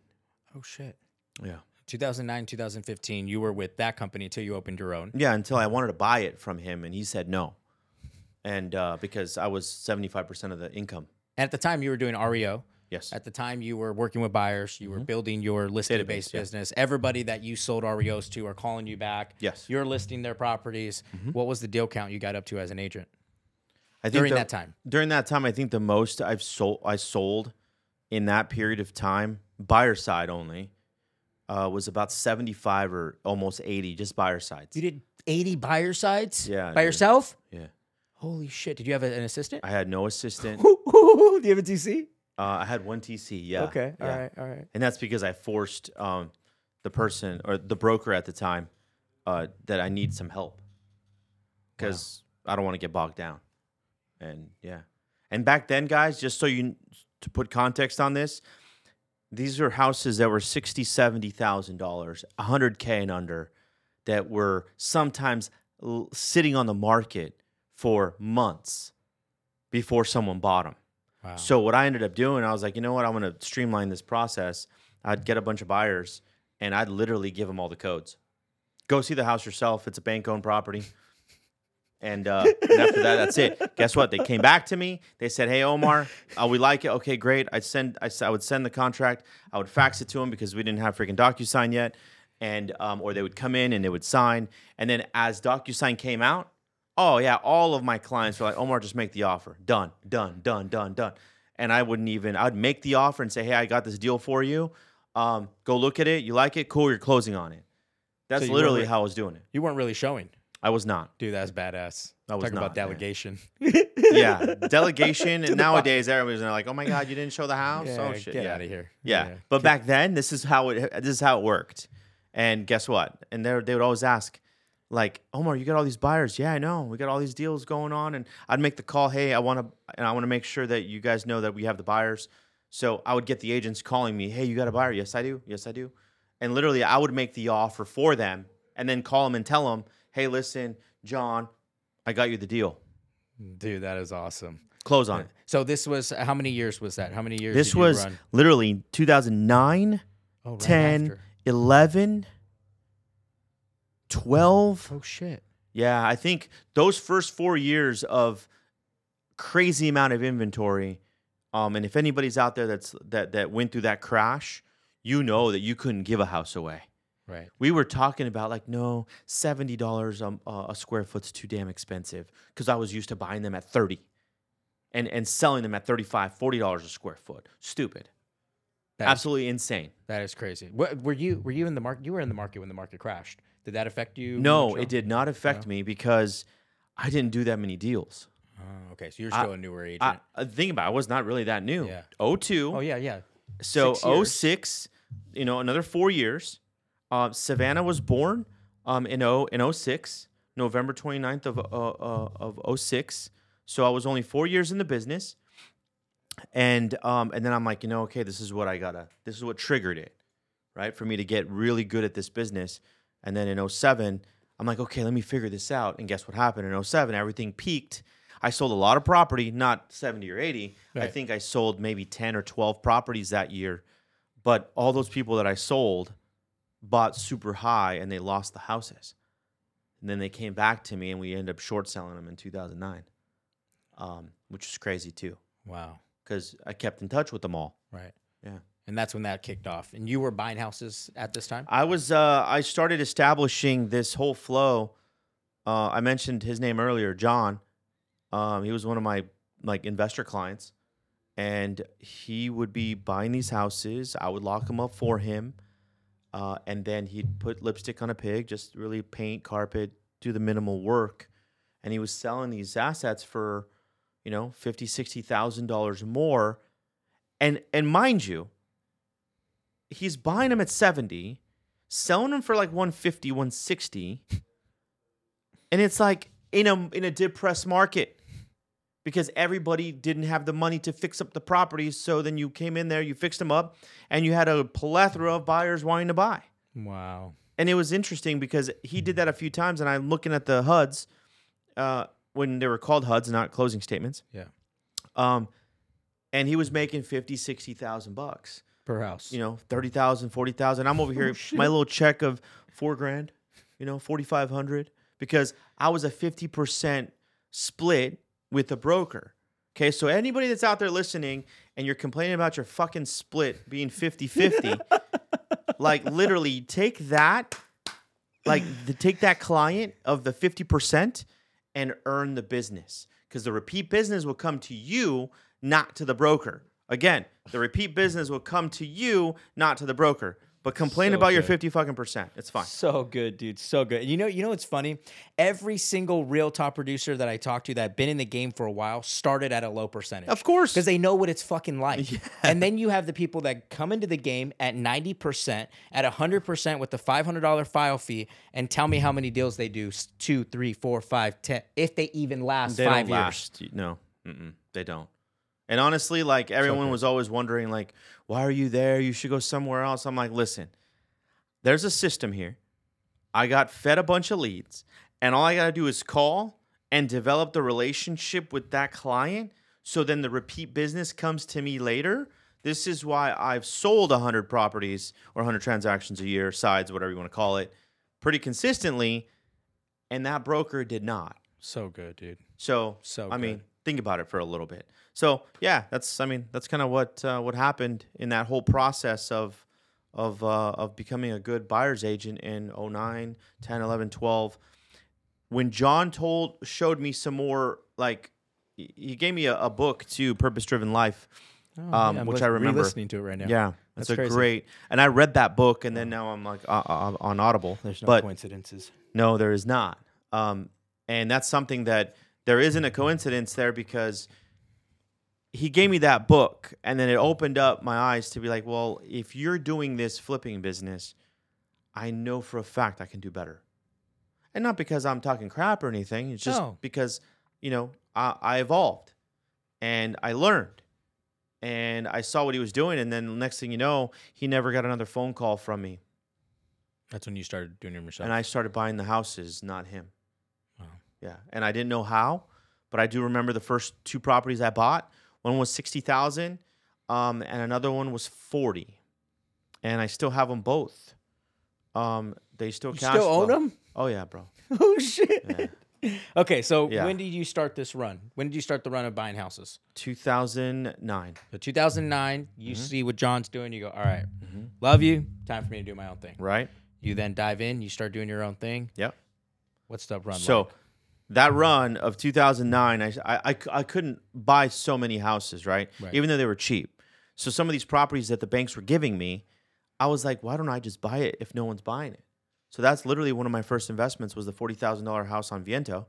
Speaker 2: Oh shit.
Speaker 3: Yeah.
Speaker 2: 2009, 2015. You were with that company until you opened your own.
Speaker 3: Yeah, until I wanted to buy it from him and he said no. And uh, because I was 75% of the income.
Speaker 2: And at the time, you were doing REO.
Speaker 3: Yes.
Speaker 2: At the time, you were working with buyers. You were building your listing
Speaker 3: Database,
Speaker 2: based
Speaker 3: yeah.
Speaker 2: business. Everybody that you sold REOs to are calling you back.
Speaker 3: Yes.
Speaker 2: You're listing their properties. What was the deal count you got up to as an agent
Speaker 3: I think
Speaker 2: during
Speaker 3: the-
Speaker 2: that time?
Speaker 3: During that time, I think the most I've sold I sold in that period of time, buyer side only, uh, was about seventy five or almost eighty, just buyer sides.
Speaker 2: You did 80 buyer sides
Speaker 3: Yeah, I
Speaker 2: by
Speaker 3: did.
Speaker 2: yourself?
Speaker 3: Yeah,
Speaker 2: Holy shit. Did you have an assistant?
Speaker 3: I had no assistant.
Speaker 2: Do you have a TC?
Speaker 3: Uh, I had one TC. Yeah.
Speaker 2: Okay. All
Speaker 3: yeah.
Speaker 2: right. All right.
Speaker 3: And that's because I forced um, the person or the broker at the time uh, that I need some help because I don't want to get bogged down. And yeah, and back then, guys, just so you to put context on this, these are houses that were sixty, seventy thousand dollars, a hundred k and under, that were sometimes l- sitting on the market for months before someone bought them. So what I ended up doing, I was like, you know what, I'm going to streamline this process. I'd get a bunch of buyers, and I'd literally give them all the codes. Go see the house yourself. It's a bank-owned property. And, uh, and after that, that's it. Guess what? They came back to me. They said, "Hey, Omar, uh, we like it. Okay, great." I'd send, I, I would send the contract. I would fax it to them because we didn't have freaking DocuSign yet, and um, or they would come in and they would sign. And then as DocuSign came out, oh yeah, all of my clients were like, "Omar, just make the offer. Done, done, done, done, done." And I wouldn't even. I'd make the offer and say, "Hey, I got this deal for you. Um, go look at it. You like it? Cool. You're closing on it." That's
Speaker 2: So
Speaker 3: literally how I was doing it.
Speaker 2: You weren't really showing.
Speaker 3: I was not.
Speaker 2: Dude, that's badass.
Speaker 3: I was
Speaker 2: Talk about
Speaker 3: not, man.
Speaker 2: delegation.
Speaker 3: yeah, delegation. and nowadays, everybody's like, "Oh my god, you didn't show the house? oh shit,
Speaker 2: get
Speaker 3: yeah.
Speaker 2: out of here.
Speaker 3: Yeah. but back then, this is how it this is how it worked. And guess what? And they they would always ask, like, Omar, you got all these buyers? Yeah, I know. We got all these deals going on. And I'd make the call. Hey, I want to and I want to make sure that you guys know that we have the buyers. So I would get the agents calling me. Hey, you got a buyer? Yes, I do. Yes, I do. And literally, I would make the offer for them, and then call them and tell them, Hey, listen, John, I got you the deal.
Speaker 2: Dude, that is awesome.
Speaker 3: Close on it.
Speaker 2: So this was how many years was that? How many years?
Speaker 3: This
Speaker 2: did you
Speaker 3: was
Speaker 2: run?
Speaker 3: literally 2009,
Speaker 2: Oh, right
Speaker 3: 10,
Speaker 2: after.
Speaker 3: 11, 12.
Speaker 2: Oh shit.
Speaker 3: Yeah, I think those first four years of crazy amount of inventory, Um, and if anybody's out there that's that that went through that crash, you know that you couldn't give a house away.
Speaker 2: Right.
Speaker 3: We were talking about like no seventy dollars uh, a square foot's too damn expensive because I was used to buying them at thirty, and and selling them at 35 40 dollars a square foot. Stupid,
Speaker 2: That is-
Speaker 3: absolutely insane.
Speaker 2: that is crazy. What, were you were you in the market? You were in the market when the market crashed. Did that affect you?
Speaker 3: No, it did not affect me because I didn't do that many deals.
Speaker 2: Oh, okay, so you're still a newer agent.
Speaker 3: I, I think about it, I was not really that new.
Speaker 2: Yeah.
Speaker 3: 02.
Speaker 2: oh yeah, yeah.
Speaker 3: So
Speaker 2: Six years.
Speaker 3: 06, you know, another four years. Uh, Savannah was born um, in, o, in 06, November 29th of, uh, uh, of 06. So I was only four years in the business. And um, and then I'm like, you know, okay, this is what I gotta, this is what triggered it, right? For me to get really good at this business. And then in 07, I'm like, okay, let me figure this out. And guess what happened in 07? Everything peaked. I sold a lot of property, not 70 or 80. I think I sold maybe 10 or 12 properties that year. But all those people that I sold bought super high and they lost the houses. And then they came back to me and we ended up short selling them in 2009, um, which is crazy too,
Speaker 2: Wow.
Speaker 3: because I kept in touch with them all.
Speaker 2: Right.
Speaker 3: Yeah.
Speaker 2: And that's when that kicked off. And you were buying houses at this time.
Speaker 3: I was uh, I started establishing this whole flow. Uh, I mentioned his name earlier, John. Um, he was one of my like investor clients, and he would be buying these houses. I would lock them up for him, uh, and then he'd put lipstick on a pig, just really paint, carpet, do the minimal work, and he was selling these assets for, you know, fifty, sixty thousand dollars more, and and mind you, he's buying them at 70 selling them for like 150 160 and it's like in a in a depressed market because everybody didn't have the money to fix up the properties. So then you came in there you fixed them up and you had a plethora of buyers wanting to buy.
Speaker 2: Wow.
Speaker 3: and it was interesting because he did that a few times and i'm looking at the huds uh, when they were called huds not closing statements.
Speaker 2: Yeah.
Speaker 3: um, and he was making 50 60000 bucks
Speaker 2: Per house.
Speaker 3: you know, 30,000, 40,000. I'm over oh, here,
Speaker 2: Oh,
Speaker 3: my little check of four grand, you know, 4,500 because I was a 50% split with a broker. Okay. So anybody that's out there listening and you're complaining about your fucking split being 50 50, like literally take that, like the, take that client of the 50% and earn the business because the repeat business will come to you, not to the broker. Again, the repeat business will come to you, not to the broker. But complain
Speaker 2: So
Speaker 3: about your 50 fucking percent. It's fine.
Speaker 2: So good, dude. So good. And you know, you know what's funny? Every single real top producer that I talked to that been in the game for a while started at a low percentage.
Speaker 3: Of course.
Speaker 2: Because they know what it's fucking like. And then you have the people that come into the game at 90%, at 100% with the $500 file fee, and tell me how many deals they do two, three, four, five, ten, if they even last
Speaker 3: They
Speaker 2: five
Speaker 3: don't
Speaker 2: years.
Speaker 3: last. No, Mm-mm, they don't. And honestly, like everyone was always wondering, like, why are you there? You should go somewhere else. I'm like, listen, there's a system here. I got fed a bunch of leads, and all I got to do is call and develop the relationship with that client. So then the repeat business comes to me later. This is why I've sold 100 properties or 100 transactions a year, sides, whatever you want to call it, pretty consistently. And that broker did not.
Speaker 2: So good, dude.
Speaker 3: So,
Speaker 2: So
Speaker 3: I mean, think about it for a little bit. So, yeah, that's I mean, that's kind of what uh, what happened in that whole process of of uh, of becoming a good buyer's agent in 09, 10, 11, 12. When John told showed me some more like he gave me a, a book too, Purpose Driven Life. um,
Speaker 2: I'm
Speaker 3: which I remember.
Speaker 2: re-listening to it right now.
Speaker 3: Yeah,
Speaker 2: That's
Speaker 3: that's a
Speaker 2: crazy.
Speaker 3: great. And I read that book, and then now I'm like uh, uh, on Audible.
Speaker 2: There's no
Speaker 3: but
Speaker 2: coincidences.
Speaker 3: no, there is not. Um, and that's something that there isn't a coincidence there because he gave me that book and then it opened up my eyes to be like, well, if you're doing this flipping business, I know for a fact I can do better. And not because I'm talking crap or anything. It's just
Speaker 2: No.
Speaker 3: because, you know, I, I evolved and I learned and I saw what he was doing. And then next thing you know, he never got another phone call from me.
Speaker 2: That's when you started doing it yourself.
Speaker 3: And I started buying the houses, not him.
Speaker 2: Wow.
Speaker 3: Yeah, and I didn't know how, but I do remember the first two properties I bought. One was sixty thousand, um, and another one was forty, and I still have them both. Um, they still
Speaker 2: you
Speaker 3: cash
Speaker 2: still own
Speaker 3: flow.
Speaker 2: them?
Speaker 3: Oh yeah, bro.
Speaker 2: Oh shit.
Speaker 3: Yeah.
Speaker 2: Okay, so
Speaker 3: Yeah.
Speaker 2: when did you start this run? When did you start the run of buying houses?
Speaker 3: 2009.
Speaker 2: So 2009, you
Speaker 3: Mm-hmm.
Speaker 2: see what John's doing, you go, all right, love you, time for me to do my own thing.
Speaker 3: Right?
Speaker 2: You then dive in, you start doing your own thing.
Speaker 3: Yep.
Speaker 2: What's the run
Speaker 3: So
Speaker 2: like?
Speaker 3: That run of 2009, I, I, I, couldn't buy so many houses, right?
Speaker 2: Right.
Speaker 3: Even though they were cheap. So some of these properties that the banks were giving me, I was like, why don't I just buy it if no one's buying it? So that's literally one of my first investments was the $40,000 house on Viento.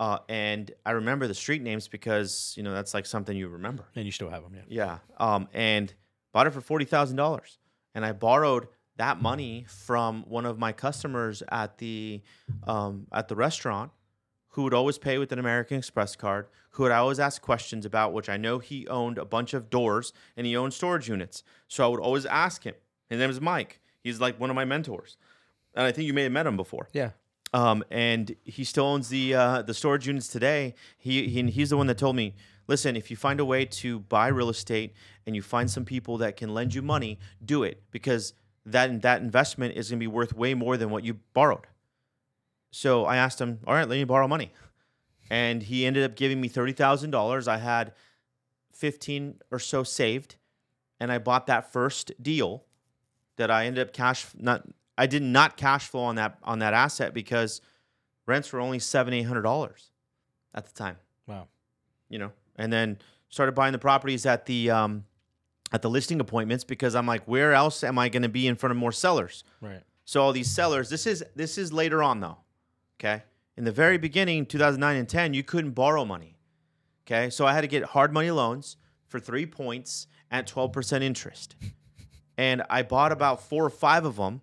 Speaker 3: Uh, and I remember the street names because, you know, that's like something you remember.
Speaker 2: And you still have them, yeah.
Speaker 3: Yeah. Um, and bought it for forty thousand dollars, and I borrowed that money from one of my customers at the um, at the restaurant, who would always pay with an American Express card, who would always ask questions about, which I know he owned a bunch of doors and he owned storage units, so I would always ask him. His name is Mike. He's like one of my mentors, and I think you may have met him before.
Speaker 2: Yeah.
Speaker 3: Um, and he still owns the uh, the storage units today. He, he he's the one that told me, listen, if you find a way to buy real estate and you find some people that can lend you money, do it because that that investment is going to be worth way more than what you borrowed. So I asked him, all right, let me borrow money, and he ended up giving me thirty thousand dollars. I had fifteen or so saved, and I bought that first deal that I ended up cash not I did not cash flow on that on that asset because rents were only seven eight hundred dollars at the time.
Speaker 2: Wow.
Speaker 3: You know, and then started buying the properties at the um, at the listing appointments because I'm like, where else am I going to be in front of more sellers?
Speaker 2: Right.
Speaker 3: So all these sellers, this is this is later on though. Okay. In the very beginning, 2009 and 10, you couldn't borrow money. Okay. So I had to get hard money loans for three points at 12% interest. and I bought about four or five of them.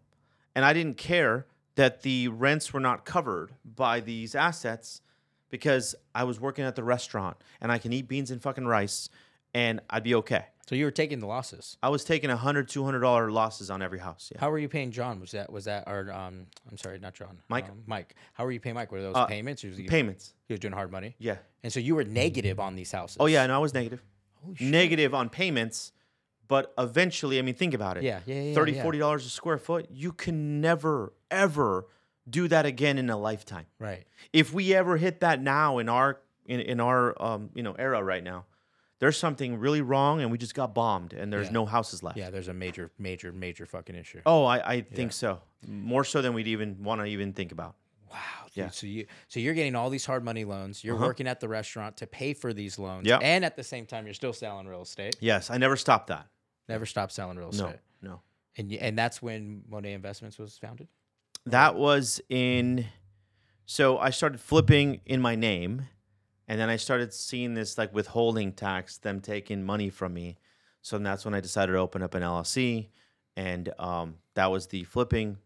Speaker 3: And I didn't care that the rents were not covered by these assets because I was working at the restaurant and I can eat beans and fucking rice and I'd be okay.
Speaker 2: So you were taking the losses.
Speaker 3: I was taking a hundred, two hundred dollar losses on every house. Yeah.
Speaker 2: How were you paying John? Was that was that or um I'm sorry, not John.
Speaker 3: Mike.
Speaker 2: Um, Mike. How were you paying Mike? Were those
Speaker 3: Uh,
Speaker 2: payments? Or was he,
Speaker 3: Payments.
Speaker 2: he was doing hard money?
Speaker 3: Yeah.
Speaker 2: And so you were negative on these houses.
Speaker 3: Oh yeah, and I was negative.
Speaker 2: Holy shit.
Speaker 3: Negative on payments, but eventually, I mean, think about it.
Speaker 2: Yeah, yeah, yeah,
Speaker 3: 30
Speaker 2: yeah.
Speaker 3: 40 dollars a square foot. You can never ever do that again in a lifetime.
Speaker 2: Right.
Speaker 3: If we ever hit that now in our in, in our um, you know era right now, there's something really wrong and we just got bombed and there's
Speaker 2: Yeah.
Speaker 3: no houses left.
Speaker 2: Yeah, there's a major, major, major fucking issue.
Speaker 3: Oh, I, I think so. More so than we'd even want to even think about.
Speaker 2: Wow. Dude.
Speaker 3: Yeah. Uh-huh.
Speaker 2: So you so you're getting all these hard money loans. You're working at the restaurant to pay for these loans.
Speaker 3: Yep.
Speaker 2: And at the same time, you're still selling real estate.
Speaker 3: Yes, I never stopped that.
Speaker 2: Never stopped selling real estate.
Speaker 3: no.
Speaker 2: No. And and that's when Monet Investments was founded.
Speaker 3: That was in. So I started flipping in my name, and then I started seeing this like withholding tax, them taking money from me. So that's when I decided to open up an LLC, and um, that was the flipping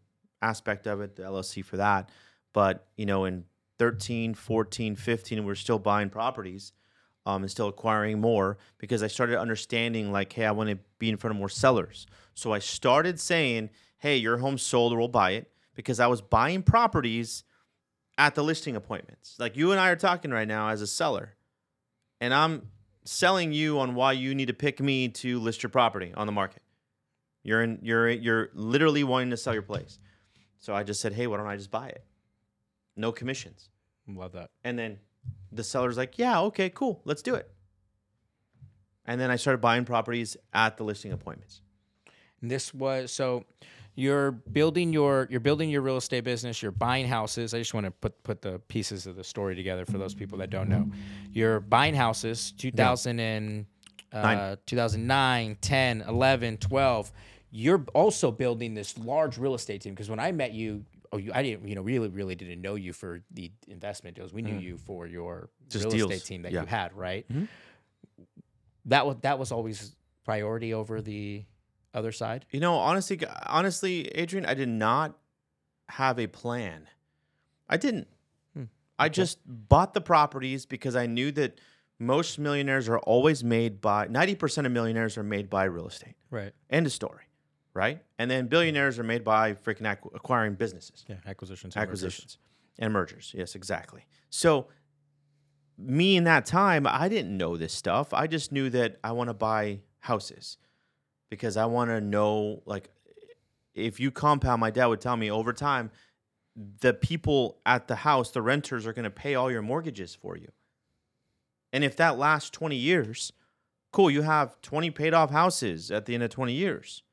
Speaker 3: aspect of it, the LLC for that. But you know, in 13, 14, 15, we're still buying properties. Um, and still acquiring more because I started understanding like, hey, I want to be in front of more sellers. So I started saying, hey, your home sold or we'll buy it because I was buying properties at the listing appointments. Like you and I are talking right now as a seller, and I'm selling you on why you need to pick me to list your property on the market. You're in, you're you're literally wanting to sell your place. So I just said, hey, why don't I just buy it? No commissions.
Speaker 2: Love that.
Speaker 3: And then the seller's like, yeah, okay, cool, let's do it. And then I started buying properties at the listing appointments.
Speaker 2: And this was so you're building your you're building your real estate business you're buying houses i just want to put put the pieces of the story together for those people that don't know you're buying houses 2000 and uh, 2009 10 11 12 you're also building this large real estate team because when i met you oh you i didn't you know really really didn't know you for the investment deals we knew you for your
Speaker 3: Mm. Just
Speaker 2: real
Speaker 3: deals.
Speaker 2: estate team that
Speaker 3: Yeah.
Speaker 2: you had right
Speaker 3: Mhm.
Speaker 2: that was that was always priority over the other side
Speaker 3: You know, honestly, honestly, Adrian, I did not have a plan. I didn't.
Speaker 2: Hmm,
Speaker 3: I just bought the properties because I knew that most millionaires are always made by 90% of millionaires are made by real estate.
Speaker 2: right
Speaker 3: End of story. Right? And then billionaires are made by freaking acqu- acquiring businesses.
Speaker 2: Yeah, acquisitions. and mergers.
Speaker 3: acquisitions and mergers. Yes, exactly. So, me in that time, I didn't know this stuff. I just knew that I want to buy houses because I want to know, like, if you compound, my dad would tell me over time, the people at the house, the renters, are going to pay all your mortgages for you. And if that lasts 20 years, cool, you have 20 paid off houses at the end of 20 years.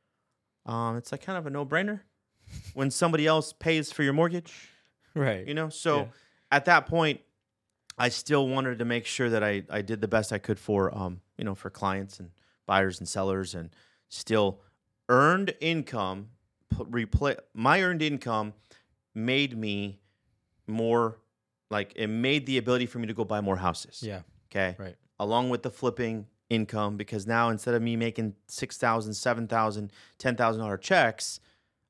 Speaker 3: Um, it's like kind of a no brainer when somebody else pays for your mortgage,
Speaker 2: Right.
Speaker 3: you know? So
Speaker 2: Yeah.
Speaker 3: at that point, I still wanted to make sure that I, I did the best I could for, um, you know, for clients and buyers and sellers and still earned income, p- replay, my earned income made me more like it made the ability for me to go buy more houses.
Speaker 2: Yeah.
Speaker 3: Okay.
Speaker 2: Right.
Speaker 3: Along with the flipping income, because now instead of me making six thousand, seven thousand, ten thousand dollar checks,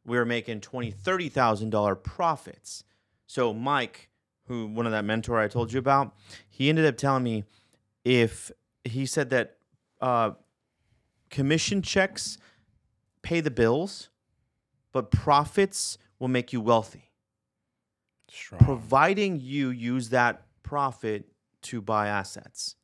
Speaker 3: we were making twenty, thirty thousand dollar profits. So Mike, who one of that mentor I told you about, he ended up telling me if he said that uh, commission checks pay the bills, but profits will make you wealthy
Speaker 2: Strong.
Speaker 3: providing you use that profit to buy assets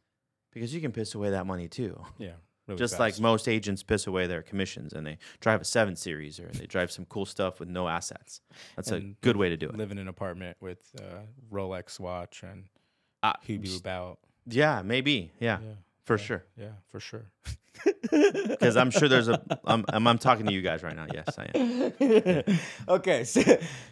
Speaker 3: because you can piss away that money too
Speaker 2: yeah. Really
Speaker 3: just
Speaker 2: fast.
Speaker 3: like most agents piss away their commissions and they drive a 7 series or they drive some cool stuff with no assets that's a good way to do it
Speaker 2: live in an apartment with uh, Rolex watch and
Speaker 3: Uh,
Speaker 2: Hubu about.
Speaker 3: yeah maybe yeah,
Speaker 2: Yeah.
Speaker 3: For
Speaker 2: yeah,
Speaker 3: sure
Speaker 2: Yeah, for sure.
Speaker 3: because i'm sure there's a I'm, I'm, I'm talking to you guys right now yes i am
Speaker 2: okay, so,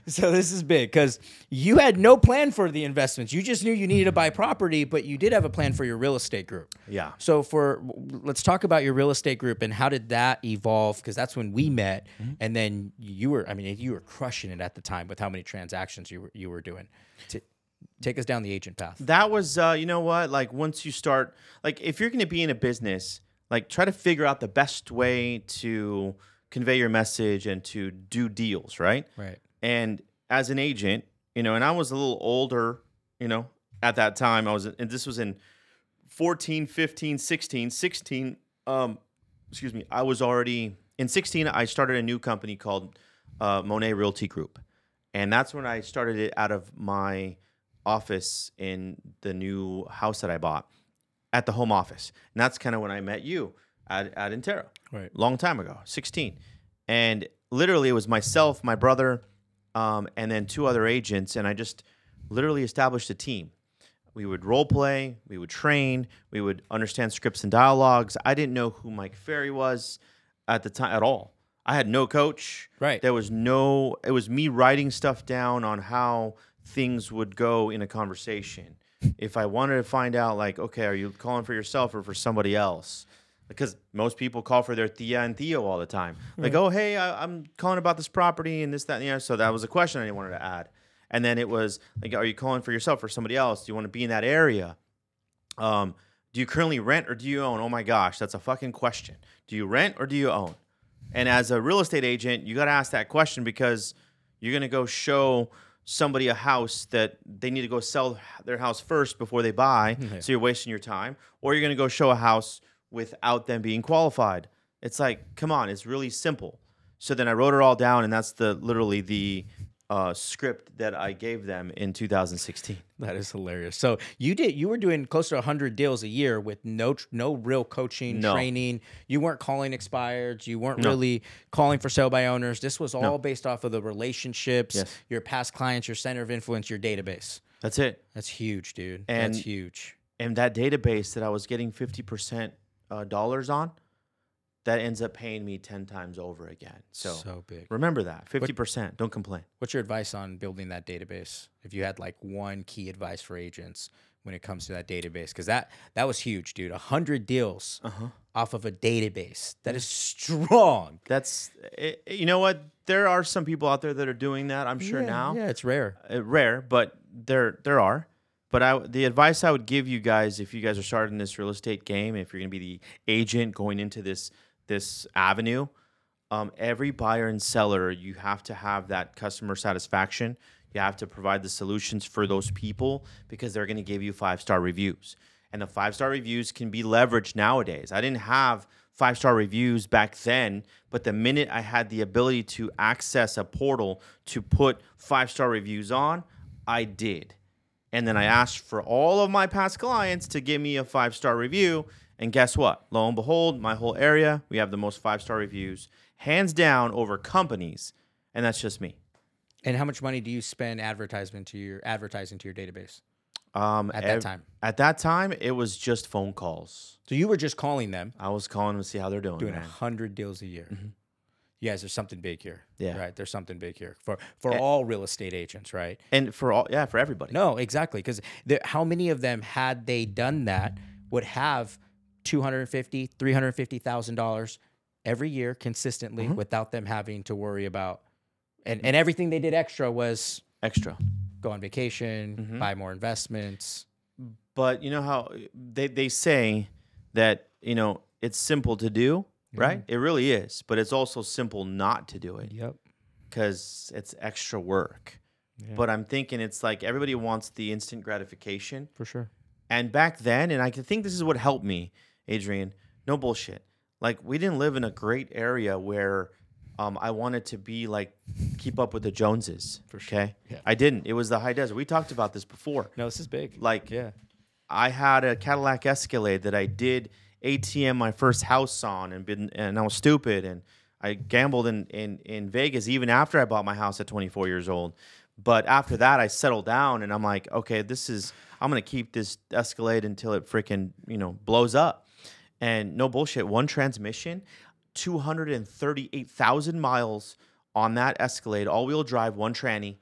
Speaker 2: so this is big because you had no plan for the investments. You just knew you needed to buy property, but you did have a plan for your real estate group.
Speaker 3: yeah
Speaker 2: So for let's talk about your real estate group and how did that evolve? Because that's when we met, mm-hmm. and then you were I mean you were crushing it at the time with how many transactions you were you were doing. T- take us down the agent path.
Speaker 3: that was uh, you know what like once you start like if you're going to be in a business like try to figure out the best way to convey your message and to do deals right
Speaker 2: Right.
Speaker 3: and as an agent you know and i was a little older you know at that time i was and this was in 14 15 16 16 um excuse me i was already in 16 i started a new company called uh, monet realty group and that's when i started it out of my office in the new house that i bought at the home office. And that's kind of when i met you at, at intero.
Speaker 2: Right.
Speaker 3: long time ago 16 and literally it was myself my brother um, and then two other agents and i just literally established a team. We would role play we would train we would understand scripts and dialogues. I didn't know who mike ferry was at the time at all. I had no coach.
Speaker 2: Right.
Speaker 3: there was no it was me writing stuff down on how things would go in a conversation if i wanted to find out like okay are you calling for yourself or for somebody else because most people call for their tía and tío all the time. Like, oh, hey, I, I'm calling about this property and this, that, and the other. So that was a question I wanted to add. And then it was like, are you calling for yourself or somebody else? Do you want to be in that area? Um, do you currently rent or do you own? Oh my gosh, that's a fucking question. Do you rent or do you own? And as a real estate agent, you got to ask that question because you're going to go show somebody a house that they need to go sell their house first before they buy. So you're wasting your time. Or you're going to go show a house without them being qualified. It's like, come on, it's really simple. So then I wrote it all down, and that's the literally the uh, script that I gave them in 2016.
Speaker 2: That is hilarious. So you did you were doing close to 100 deals a year with no no real coaching,
Speaker 3: No.
Speaker 2: training. You weren't calling expireds, you weren't
Speaker 3: No.
Speaker 2: really calling for sale by owners. This was all based off of the relationships,
Speaker 3: Yes.
Speaker 2: your past clients, your center of influence, your database.
Speaker 3: That's it.
Speaker 2: That's huge, dude.
Speaker 3: And-
Speaker 2: That's huge.
Speaker 3: and that database that I was getting 50% uh, dollars on, that ends up paying me 10 times over again. So,
Speaker 2: so big.
Speaker 3: remember that 50%. Don't complain.
Speaker 2: What's your advice on building that database? If you had like one key advice for agents when it comes to that database, because that that was huge, dude. hundred deals
Speaker 3: Uh-huh.
Speaker 2: off of a database. That is strong.
Speaker 3: That's, it, you know what? There are some people out there that are doing that, I'm sure
Speaker 2: yeah,
Speaker 3: now.
Speaker 2: Yeah, it's rare.
Speaker 3: Uh, rare, but there there are. But I, the advice I would give you guys, if you guys are starting this real estate game, if you're going to be the agent going into this this avenue, um, every buyer and seller, you have to have that customer satisfaction. You have to provide the solutions for those people because they're going to give you five star reviews, and the five star reviews can be leveraged nowadays. I didn't have five star reviews back then, but the minute I had the ability to access a portal to put five star reviews on, I did. And then I asked for all of my past clients to give me a five star review. And guess what? Lo and behold, my whole area, we have the most five star reviews, hands down over companies. And that's just me.
Speaker 2: And how much money do you spend advertisement to your advertising to your database?
Speaker 3: Um,
Speaker 2: At that time.
Speaker 3: At that time, it was just phone calls.
Speaker 2: So you were just calling them,
Speaker 3: I was calling them to see how they're doing.
Speaker 2: doing a hundred deals a year. You guys, there's something big here.
Speaker 3: Yeah.
Speaker 2: Right. There's something big here for for all real estate agents, right?
Speaker 3: And for all, yeah, for everybody.
Speaker 2: No, exactly. Because how many of them, had they done that, would have two hundred fifty, three hundred fifty thousand dollars every year consistently
Speaker 3: Mm-hmm.
Speaker 2: without them having to worry about, and and everything they did extra was
Speaker 3: extra.
Speaker 2: go on vacation,
Speaker 3: Mm-hmm.
Speaker 2: buy more investments.
Speaker 3: But you know how they they say that you know it's simple to do, right? It really is, but it's also simple not to do it
Speaker 2: Yep.
Speaker 3: because it's extra work. But I'm thinking it's like everybody wants the instant gratification.
Speaker 2: For sure.
Speaker 3: And back then, and I can think this is what helped me, Adrian. No bullshit. Like we didn't live in a great area where um, I wanted to be like keep up with the Joneses. Okay,
Speaker 2: Yeah.
Speaker 3: I didn't. It was the high desert. We talked about this before.
Speaker 2: No, this is big.
Speaker 3: Like,
Speaker 2: yeah.
Speaker 3: I had a Cadillac Escalade that I did ATM my first house on, and been and I was stupid, and I gambled in in in Vegas even after I bought my house at 24 years old. But after that, I settled down, and I'm like, okay, this is I'm gonna keep this Escalade until it freaking you know blows up. And no bullshit, one transmission, 238,000 miles on that Escalade, all wheel drive, one tranny,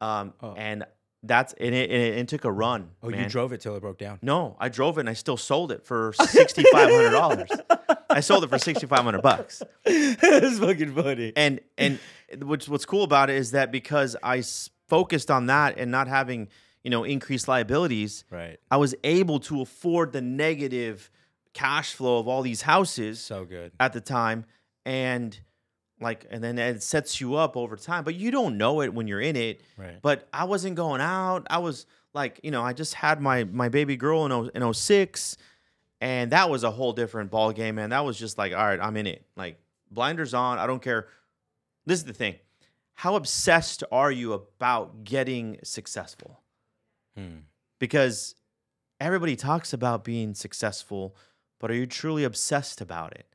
Speaker 3: um, and that's and it, and it, it took a run.
Speaker 2: Oh, you drove it till it broke down.
Speaker 3: No, I drove it and I still sold it for sixty five hundred dollars. I sold it for sixty five hundred bucks.
Speaker 2: That's fucking funny.
Speaker 3: And and what's what's cool about it is that because I s- focused on that and not having you know increased liabilities,
Speaker 2: Right.
Speaker 3: I was able to afford the negative cash flow of all these houses
Speaker 2: So good.
Speaker 3: at the time, and like and then it sets you up over time, but you don't know it when you're in it.
Speaker 2: Right.
Speaker 3: But I wasn't going out. I was like, you know, I just had my my baby girl in, in 06 and that was a whole different ball game, man. That was just like, all right, I'm in it. Like blinders on. I don't care. This is the thing. How obsessed are you about getting successful?
Speaker 2: Hmm.
Speaker 3: Because everybody talks about being successful, but are you truly obsessed about it?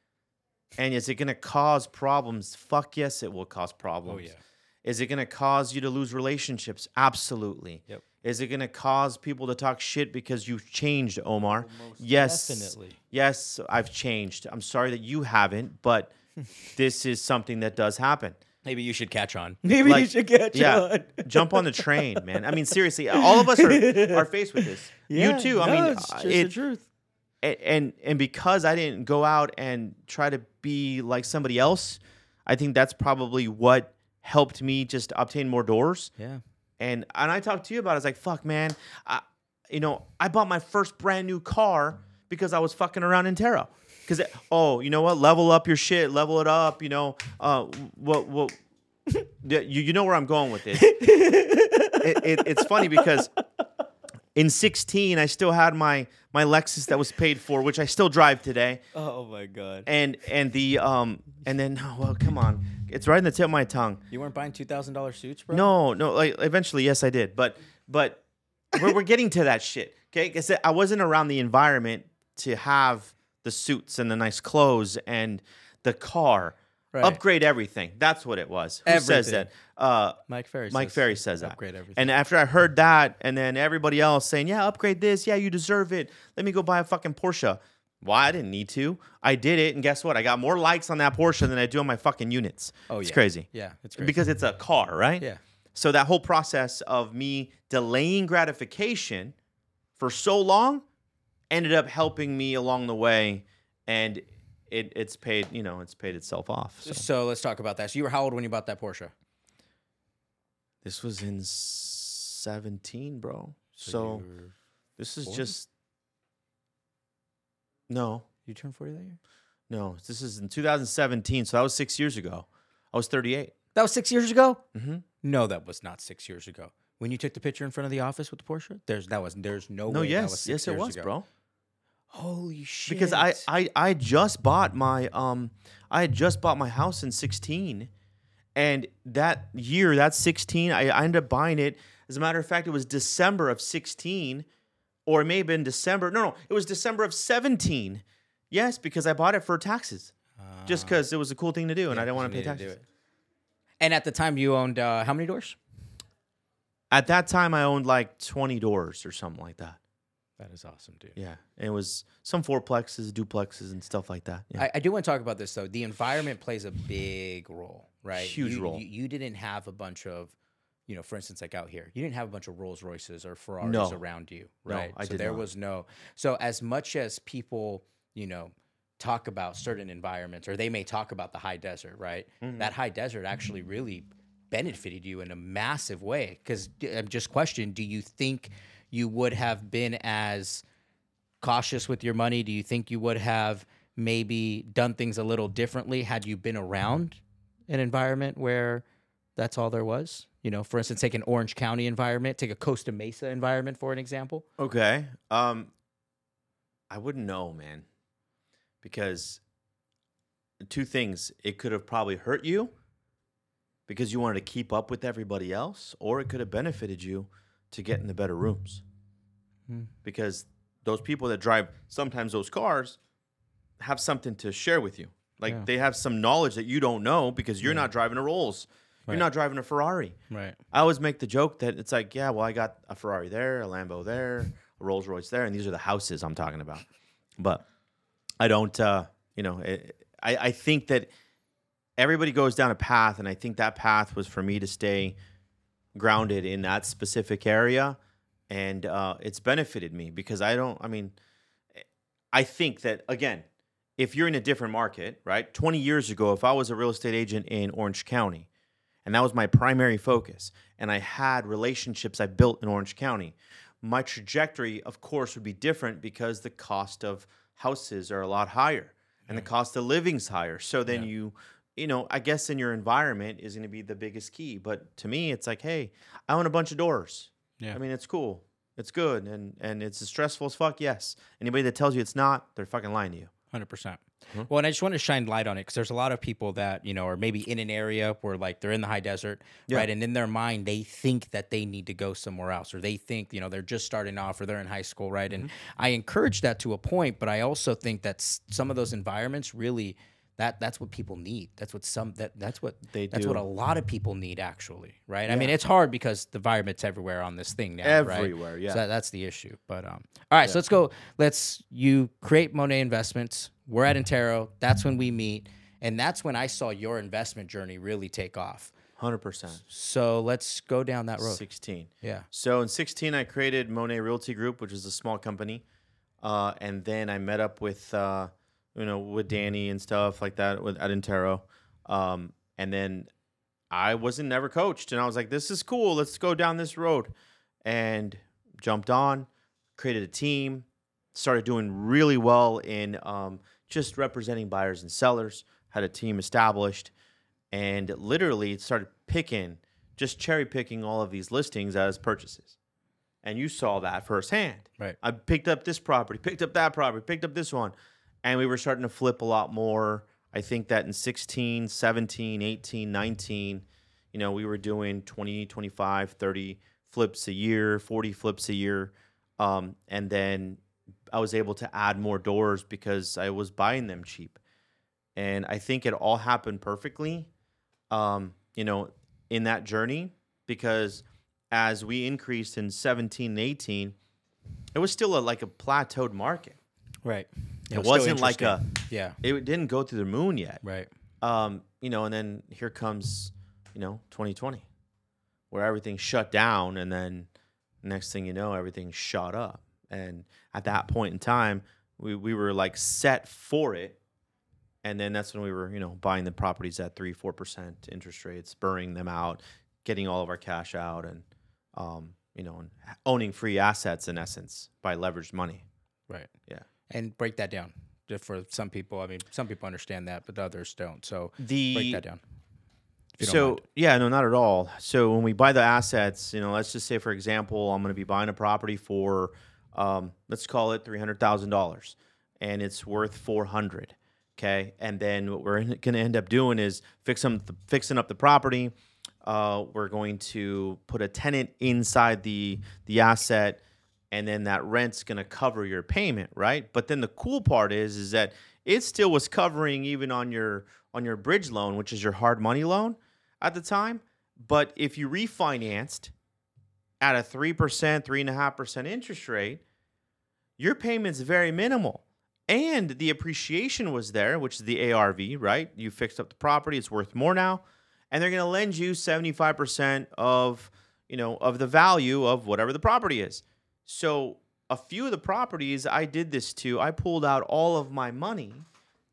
Speaker 3: And is it going to cause problems? Fuck yes, it will cause problems.
Speaker 2: Oh, yeah.
Speaker 3: Is it going to cause you to lose relationships? Absolutely.
Speaker 2: Yep.
Speaker 3: Is it going to cause people to talk shit because you've changed, Omar? yes.
Speaker 2: definitely.
Speaker 3: Yes, I've changed. I'm sorry that you haven't, but this is something that does happen.
Speaker 2: Maybe you should catch on. Maybe you should catch
Speaker 3: yeah,
Speaker 2: on.
Speaker 3: jump on the train, man. I mean, seriously, all of us are, are faced with this.
Speaker 2: Yeah,
Speaker 3: you too. I mean,
Speaker 2: it's
Speaker 3: uh,
Speaker 2: just the truth.
Speaker 3: And, and and because I didn't go out and try to be like somebody else, I think that's probably what helped me just obtain more doors.
Speaker 2: Yeah.
Speaker 3: And and I talked to you about. it. I was like, "Fuck, man, I, you know, I bought my first brand new car because I was fucking around Intero. Because oh, you know what? Level up your shit. Level it up. You know, uh, what what. You, you know where I'm going with this. it, it, it's funny because in 16 I still had my my Lexus that was paid for, which I still drive today.
Speaker 2: Oh my god.
Speaker 3: And and the um and then oh, well come on, it's right in the tip of my tongue.
Speaker 2: You weren't buying two thousand dollar suits, bro?
Speaker 3: No, no, like eventually, yes, I did, but but we're, we're getting to that shit. Okay, 'Cause I wasn't around the environment to have the suits and the nice clothes and the car.
Speaker 2: Right.
Speaker 3: Upgrade everything. That's what it was. Who says that? Uh,
Speaker 2: Mike Ferry.
Speaker 3: Mike
Speaker 2: says
Speaker 3: Ferry says that.
Speaker 2: Upgrade everything.
Speaker 3: And after I heard that, and then everybody else saying, "Yeah, upgrade this. Yeah, you deserve it. Let me go buy a fucking Porsche." Why? I didn't need to. I did it, and guess what? I got more likes on that Porsche than I do on my fucking units.
Speaker 2: Oh,
Speaker 3: it's
Speaker 2: yeah.
Speaker 3: crazy.
Speaker 2: Yeah, it's crazy.
Speaker 3: because it's a car, right?
Speaker 2: Yeah.
Speaker 3: So that whole process of me delaying gratification for so long ended up helping me along the way, and it, it's paid. You know, it's paid itself off. So.
Speaker 2: So let's talk about that. So you were how old when you bought that Porsche?
Speaker 3: This was in seventeen, bro.
Speaker 2: So
Speaker 3: So, this is
Speaker 2: 40?
Speaker 3: just no,
Speaker 2: you turned forty that year.
Speaker 3: no. This is in 2017, so that was six years ago. I was 38.
Speaker 2: That was six years ago.
Speaker 3: Mm-hmm.
Speaker 2: No, that was not six years ago. When you took the picture in front of the office with the Porsche, there's that was there's no
Speaker 3: No,
Speaker 2: way that
Speaker 3: yes,
Speaker 2: was six
Speaker 3: yes, it was,
Speaker 2: ago.
Speaker 3: bro.
Speaker 2: Holy shit!
Speaker 3: because I, I I just bought my um I had just bought my house in 16 and that year that 16 I, I ended up buying it. As a matter of fact it was December of 16 or it may have been December no no it was December of 17 yes because I bought it for taxes. Just because it was a cool thing to do and I didn't want to pay taxes.
Speaker 2: And at the time, you owned uh, how many doors?
Speaker 3: At that time, I owned like 20 doors or something like that.
Speaker 2: That is awesome, dude.
Speaker 3: Yeah, and it was some fourplexes, duplexes, and stuff like that. Yeah.
Speaker 2: I, I do want to talk about this though. The environment plays a big role, right?
Speaker 3: Huge
Speaker 2: You-
Speaker 3: role.
Speaker 2: You, you didn't have a bunch of, you know, for instance, like out here, you didn't have a bunch of Rolls Royces or Ferraris
Speaker 3: No.
Speaker 2: around you,
Speaker 3: No,
Speaker 2: right?
Speaker 3: I
Speaker 2: so
Speaker 3: did
Speaker 2: there
Speaker 3: not.
Speaker 2: was no. So as much as people, you know, talk about certain environments, or they may talk about the high desert, right?
Speaker 3: Mm-hmm.
Speaker 2: That high desert actually really benefited you in a massive way. Because I'm just question: Do you think you would have been as cautious with your money? Do you think you would have maybe done things a little differently had you been around an environment where that's all there was? You know, for instance, take an Orange County environment, take a Costa Mesa environment for an example.
Speaker 3: Okay. Um, I wouldn't know, man, because two things: it could have probably hurt you because you wanted to keep up with everybody else, or it could have benefited you to get in the better rooms.
Speaker 2: Hmm.
Speaker 3: Because those people that drive sometimes those cars have something to share with you. Like
Speaker 2: Yeah.
Speaker 3: they have some knowledge that you don't know because you're not driving a Rolls. You're not driving a Ferrari.
Speaker 2: Right.
Speaker 3: I always make the joke that it's like, yeah, well, I got a Ferrari there, a Lambo there, a Rolls Royce there, and these are the houses I'm talking about. But I don't, uh, you know, it, I, I think that everybody goes down a path, and I think that path was for me to stay grounded in that specific area, and uh, it's benefited me because I don't, I mean, I think that again, if you're in a different market, right? 20 years ago, if I was a real estate agent in Orange County, and that was my primary focus, and I had relationships I built in Orange County, my trajectory, of course, would be different because the cost of houses are a lot higher and the cost of living's higher. So then you, you know, I guess in your environment is going to be the biggest key. But to me, it's like, hey, I own a bunch of doors.
Speaker 2: Yeah.
Speaker 3: I mean, it's cool. It's good. And and it's as stressful as fuck, yes. Anybody that tells you it's not, they're fucking lying to you.
Speaker 2: Hundred percent. Mm-hmm. Well, and I just want to shine light on it because there's a lot of people that you know are maybe in an area where like they're in the high desert, right? And in their mind, they think that they need to go somewhere else, or they think you know they're just starting off, or they're in high school, right? And mm-hmm. I encourage that to a point, but I also think that some of those environments really that that's what people need. That's what some that that's what
Speaker 3: They
Speaker 2: that's what a lot of people need actually, right? I mean, it's hard because the environment's everywhere on this thing now, right?
Speaker 3: Everywhere, yeah.
Speaker 2: So that, that's the issue. But um, all right, so let's go. Let's you create Monet Investments. We're at Intero. That's when we meet, and that's when I saw your investment journey really take off.
Speaker 3: 100%.
Speaker 2: So let's go down that road.
Speaker 3: 16.
Speaker 2: Yeah.
Speaker 3: So in 16, I created Monet Realty Group, which is a small company. Uh, and then I met up with, uh, you know, with Danny and stuff like that with, at Intero. Um, and then I wasn't never coached. And I was like, this is cool. Let's go down this road. And jumped on, created a team, started doing really well in um, just representing buyers and sellers, had a team established, and literally started picking, just cherry picking all of these listings as purchases. And you saw that firsthand.
Speaker 2: Right.
Speaker 3: I picked up this property, picked up that property, picked up this one. And we were starting to flip a lot more. I think that in 16, 17, 18, 19, you know, we were doing 20, 25, 30 flips a year, 40 flips a year. Um, and then I was able to add more doors because I was buying them cheap. And I think it all happened perfectly, um, you know, in that journey because as we increased in 17 and 18, it was still a, like a plateaued market.
Speaker 2: Right.
Speaker 3: It wasn't like a,
Speaker 2: yeah.
Speaker 3: it didn't go through the moon yet.
Speaker 2: Right.
Speaker 3: Um, you know, and then here comes, you know, 2020, where everything shut down, and then next thing you know, everything shot up. And at that point in time, we, we were like set for it. And then that's when we were, you know, buying the properties at three, four percent interest rates, burning them out, getting all of our cash out, and um, you know, and owning free assets in essence by leveraged money.
Speaker 2: Right.
Speaker 3: Yeah.
Speaker 2: And break that down. Just for some people, I mean, some people understand that, but others don't. So
Speaker 3: The
Speaker 2: break that down. If you don't
Speaker 3: so
Speaker 2: mind.
Speaker 3: yeah, no, not at all. So when we buy the assets, you know, let's just say for example, I'm going to be buying a property for, um, let's call it three hundred thousand dollars, and it's worth four hundred. Okay, and then what we're going to end up doing is fixing fixing up the property. Uh, we're going to put a tenant inside the the asset, and then that rent's going to cover your payment, right? But then the cool part is is that it still was covering even on your on your bridge loan, which is your hard money loan at the time. But if you refinanced at a 3%, 3.5% interest rate, your payment's very minimal. And the appreciation was there, which is the ARV, right? You fixed up the property, it's worth more now. And they're gonna lend you 75% of, you know, of the value of whatever the property is. So a few of the properties I did this to, I pulled out all of my money,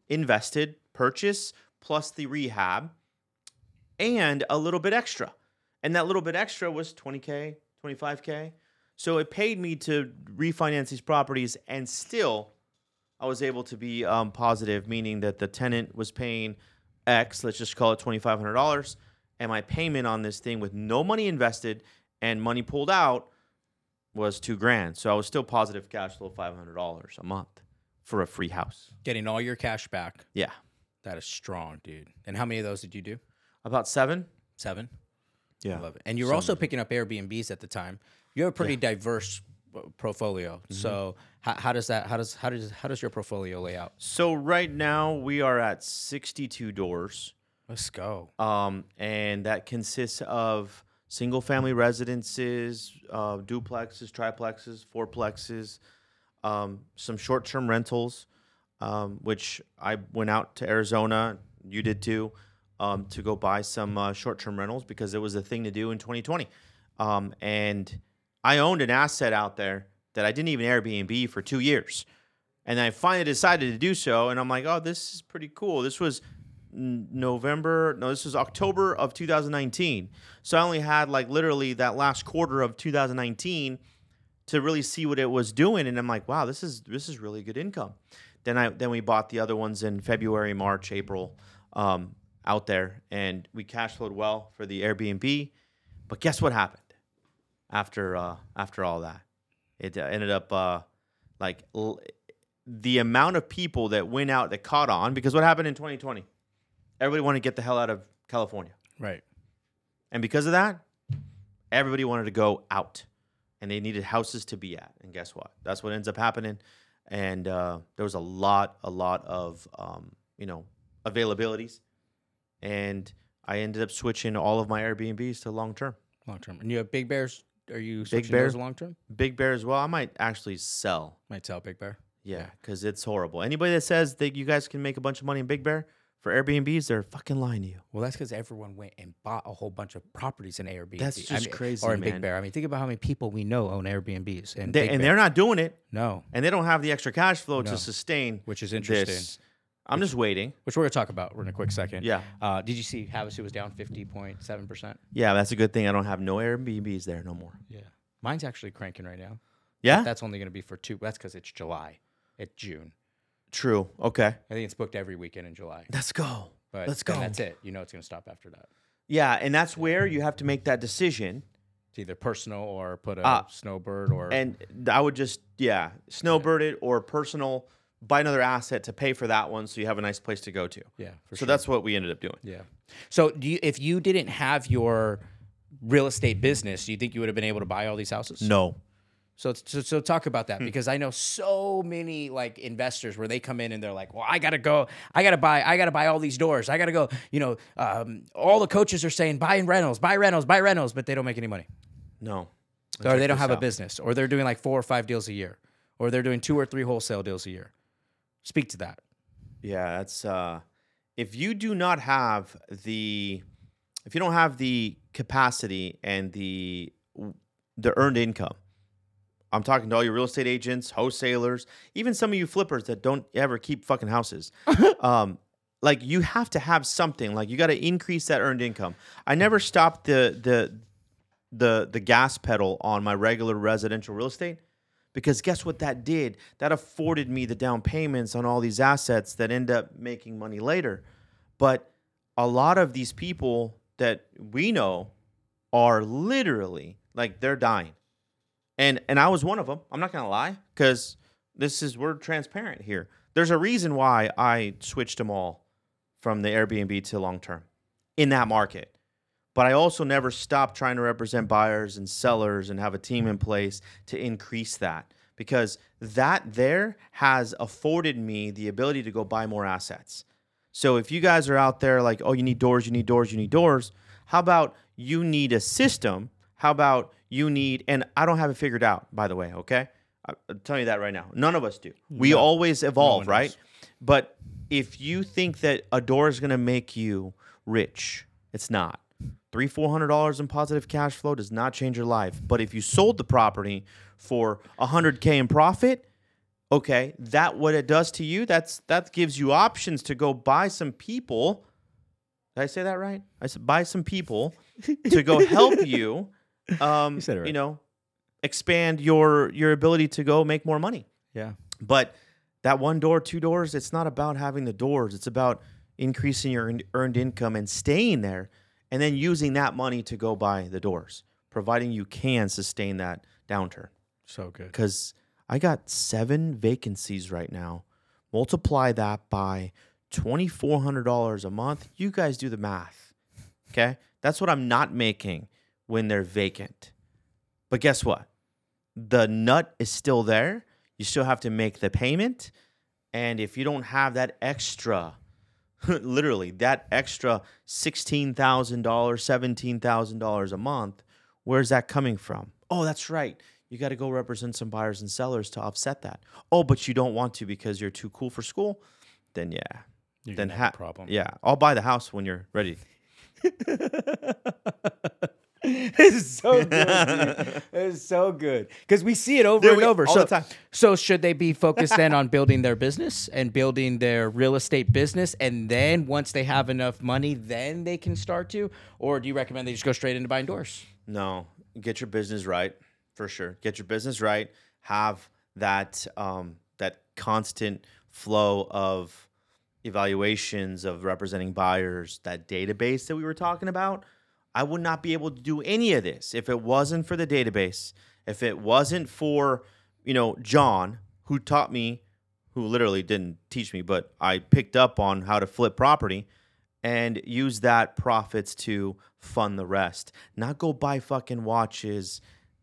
Speaker 3: invested, purchase, plus the rehab, and a little bit extra. And that little bit extra was 20K, 25K. So it paid me to refinance these properties, and still I was able to be um, positive, meaning that the tenant was paying X, let's just call it $2,500, and my payment on this thing with no money invested and money pulled out was two grand. So I was still positive cash flow $500 a month for a free house.
Speaker 2: Getting all your cash back.
Speaker 3: Yeah.
Speaker 2: That is strong, dude. And how many of those did you do?
Speaker 3: About seven?
Speaker 2: Seven.
Speaker 3: Yeah.
Speaker 2: I love it. And you were also picking up Airbnbs at the time. You have a pretty diverse uh, portfolio.
Speaker 3: Mm-hmm.
Speaker 2: So how, how does that how does how does how does your portfolio lay out?
Speaker 3: So right now we are at 62 doors.
Speaker 2: Let's go.
Speaker 3: Um, and that consists of single family residences, uh, duplexes, triplexes, fourplexes, um, some short term rentals, um, which I went out to Arizona, you did too, um, to go buy some uh, short term rentals because it was a thing to do in 2020. Um, and I owned an asset out there that I didn't even Airbnb for two years. And I finally decided to do so. And I'm like, oh, this is pretty cool. This was November. No, this was October of 2019. So I only had like literally that last quarter of 2019 to really see what it was doing. And I'm like, wow, this is this is really good income. Then I then we bought the other ones in February, March, April, um, out there, and we cash flowed well for the Airbnb. But guess what happened after uh, after all that? It uh, ended up uh, like l- the amount of people that went out that caught on because what happened in 2020? Everybody wanted to get the hell out of California.
Speaker 2: Right.
Speaker 3: And because of that, everybody wanted to go out and they needed houses to be at. And guess what? That's what ends up happening. And uh, there was a lot, a lot of, um, you know, availabilities. And I ended up switching all of my Airbnbs to long term.
Speaker 2: Long term. And you have Big Bears. Are you switching
Speaker 3: Bear?
Speaker 2: those long term?
Speaker 3: Big Bear as well. I might actually sell.
Speaker 2: Might sell Big Bear.
Speaker 3: Yeah, because it's horrible. Anybody that says that you guys can make a bunch of money in Big Bear for Airbnbs, they're fucking lying to you.
Speaker 2: Well, that's because everyone went and bought a whole bunch of properties in Airbnb.
Speaker 3: That's
Speaker 2: I
Speaker 3: just
Speaker 2: mean,
Speaker 3: crazy,
Speaker 2: Or in
Speaker 3: man.
Speaker 2: Big Bear. I mean, think about how many people we know own Airbnbs. And,
Speaker 3: They,
Speaker 2: Big
Speaker 3: and
Speaker 2: Bear.
Speaker 3: they're not doing it,
Speaker 2: no,
Speaker 3: and they don't have the extra cash flow
Speaker 2: No.
Speaker 3: to sustain.
Speaker 2: which is interesting.
Speaker 3: This. I'm just waiting.
Speaker 2: Which we're gonna talk about in a quick second.
Speaker 3: Yeah.
Speaker 2: Uh, did you see Havasu was down fifty point seven percent?
Speaker 3: Yeah, that's a good thing. I don't have no Airbnbs there no more.
Speaker 2: Yeah. Mine's actually cranking right now.
Speaker 3: Yeah,
Speaker 2: That's only gonna be for two. That's because it's July. It's June.
Speaker 3: True. Okay,
Speaker 2: I think it's booked every weekend in July.
Speaker 3: let's go.
Speaker 2: But
Speaker 3: Let's go.
Speaker 2: That's it. You know it's gonna stop after that.
Speaker 3: Yeah, and that's where you have to make that decision.
Speaker 2: It's either personal or put a
Speaker 3: Ah.
Speaker 2: snowbird or
Speaker 3: And I would just yeah, snowbird it or personal. Buy another asset to pay for that one, so you have a nice place to go to.
Speaker 2: yeah. For
Speaker 3: so
Speaker 2: sure.
Speaker 3: that's what we ended up doing.
Speaker 2: Yeah. So do you if you didn't have your real estate business, do you think you would have been able to buy all these houses?
Speaker 3: No,
Speaker 2: So, so, so talk about that because I know so many like investors where they come in and they're like, "Well, I gotta go, I gotta buy, I gotta buy all these doors, I gotta go." You know, um, all the coaches are saying buy in rentals, buy rentals, buy rentals, but they don't make any money,
Speaker 3: no.
Speaker 2: or they don't have a business, or they're doing like four or five deals a year, or they're doing two or three wholesale deals a year. Speak to that.
Speaker 3: Yeah, that's uh if you do not have the if you don't have the capacity and the the earned income. I'm talking to all your real estate agents, wholesalers, even some of you flippers that don't ever keep fucking houses. um like you have to have something. Like you got to increase that earned income. I never stopped the the the the gas pedal on my regular residential real estate because guess what that did? That afforded me the down payments on all these assets that end up making money later. But a lot of these people that we know are literally like they're dying. And and I was one of them. I'm not to lie cuz this is we're transparent here. There's a reason why I switched them all from the Airbnb to long term in that market but I also never stopped trying to represent buyers and sellers and have a team in place to increase that because that there has afforded me the ability to go buy more assets. So if you guys are out there like, oh, you need doors, you need doors, you need doors, how about you need a system? How about you need, and I don't have it figured out, by the way, okay? I'm telling you that right now. None of us do. We always evolve,
Speaker 2: one
Speaker 3: right? But if you think that a door is going to make you rich, it's not. Three, four hundred dollars in positive cash flow does not change your life. But if you sold the property for a hundred k in profit, okay, that what it does to you, that's that gives you options to go buy some people. Did I say that right? I said buy some people to go help you. Um, you
Speaker 2: said it right.
Speaker 3: You know, expand your your ability to go make more money.
Speaker 2: Yeah.
Speaker 3: But that one door, two doors, it's not about having the doors. It's about increasing your earned- earned income and staying there and then using that money to go buy the doors, providing you can sustain that downturn.
Speaker 2: So good.
Speaker 3: Because I got seven vacancies right now. Multiply that by $2,400 a month. You guys do the math. Okay. That's what I'm not making when they're vacant. But guess what? The nut is still there. You still have to make the payment. And if you don't have that extra, literally that extra $16,000, $17,000 a month, where's that coming from? Oh, that's right. You got to go represent some buyers and sellers to offset that. Oh, but you don't want to because you're too cool for school? Then yeah.
Speaker 2: You're
Speaker 3: then
Speaker 2: gonna have a
Speaker 3: ha-
Speaker 2: problem.
Speaker 3: Yeah, I'll buy the house when you're ready.
Speaker 2: this is so good. dude. This is so good because we see it over
Speaker 3: Dude,
Speaker 2: and
Speaker 3: we-
Speaker 2: over.
Speaker 3: all
Speaker 2: so,
Speaker 3: the time.
Speaker 2: so should they be focused then on building their business and building their real estate business, and then once they have enough money, then they can start to, or do you recommend they just go straight into buying doors?
Speaker 3: No, get your business right for sure. Get your business right. Have that um, that constant flow of evaluations of representing buyers. That database that we were talking about. I would not be able to do any of this if it wasn't for the database. If it wasn't for you know John, who taught me, who literally didn't teach me, but I picked up on how to flip property and use that profits to fund the rest. Not go buy fucking watches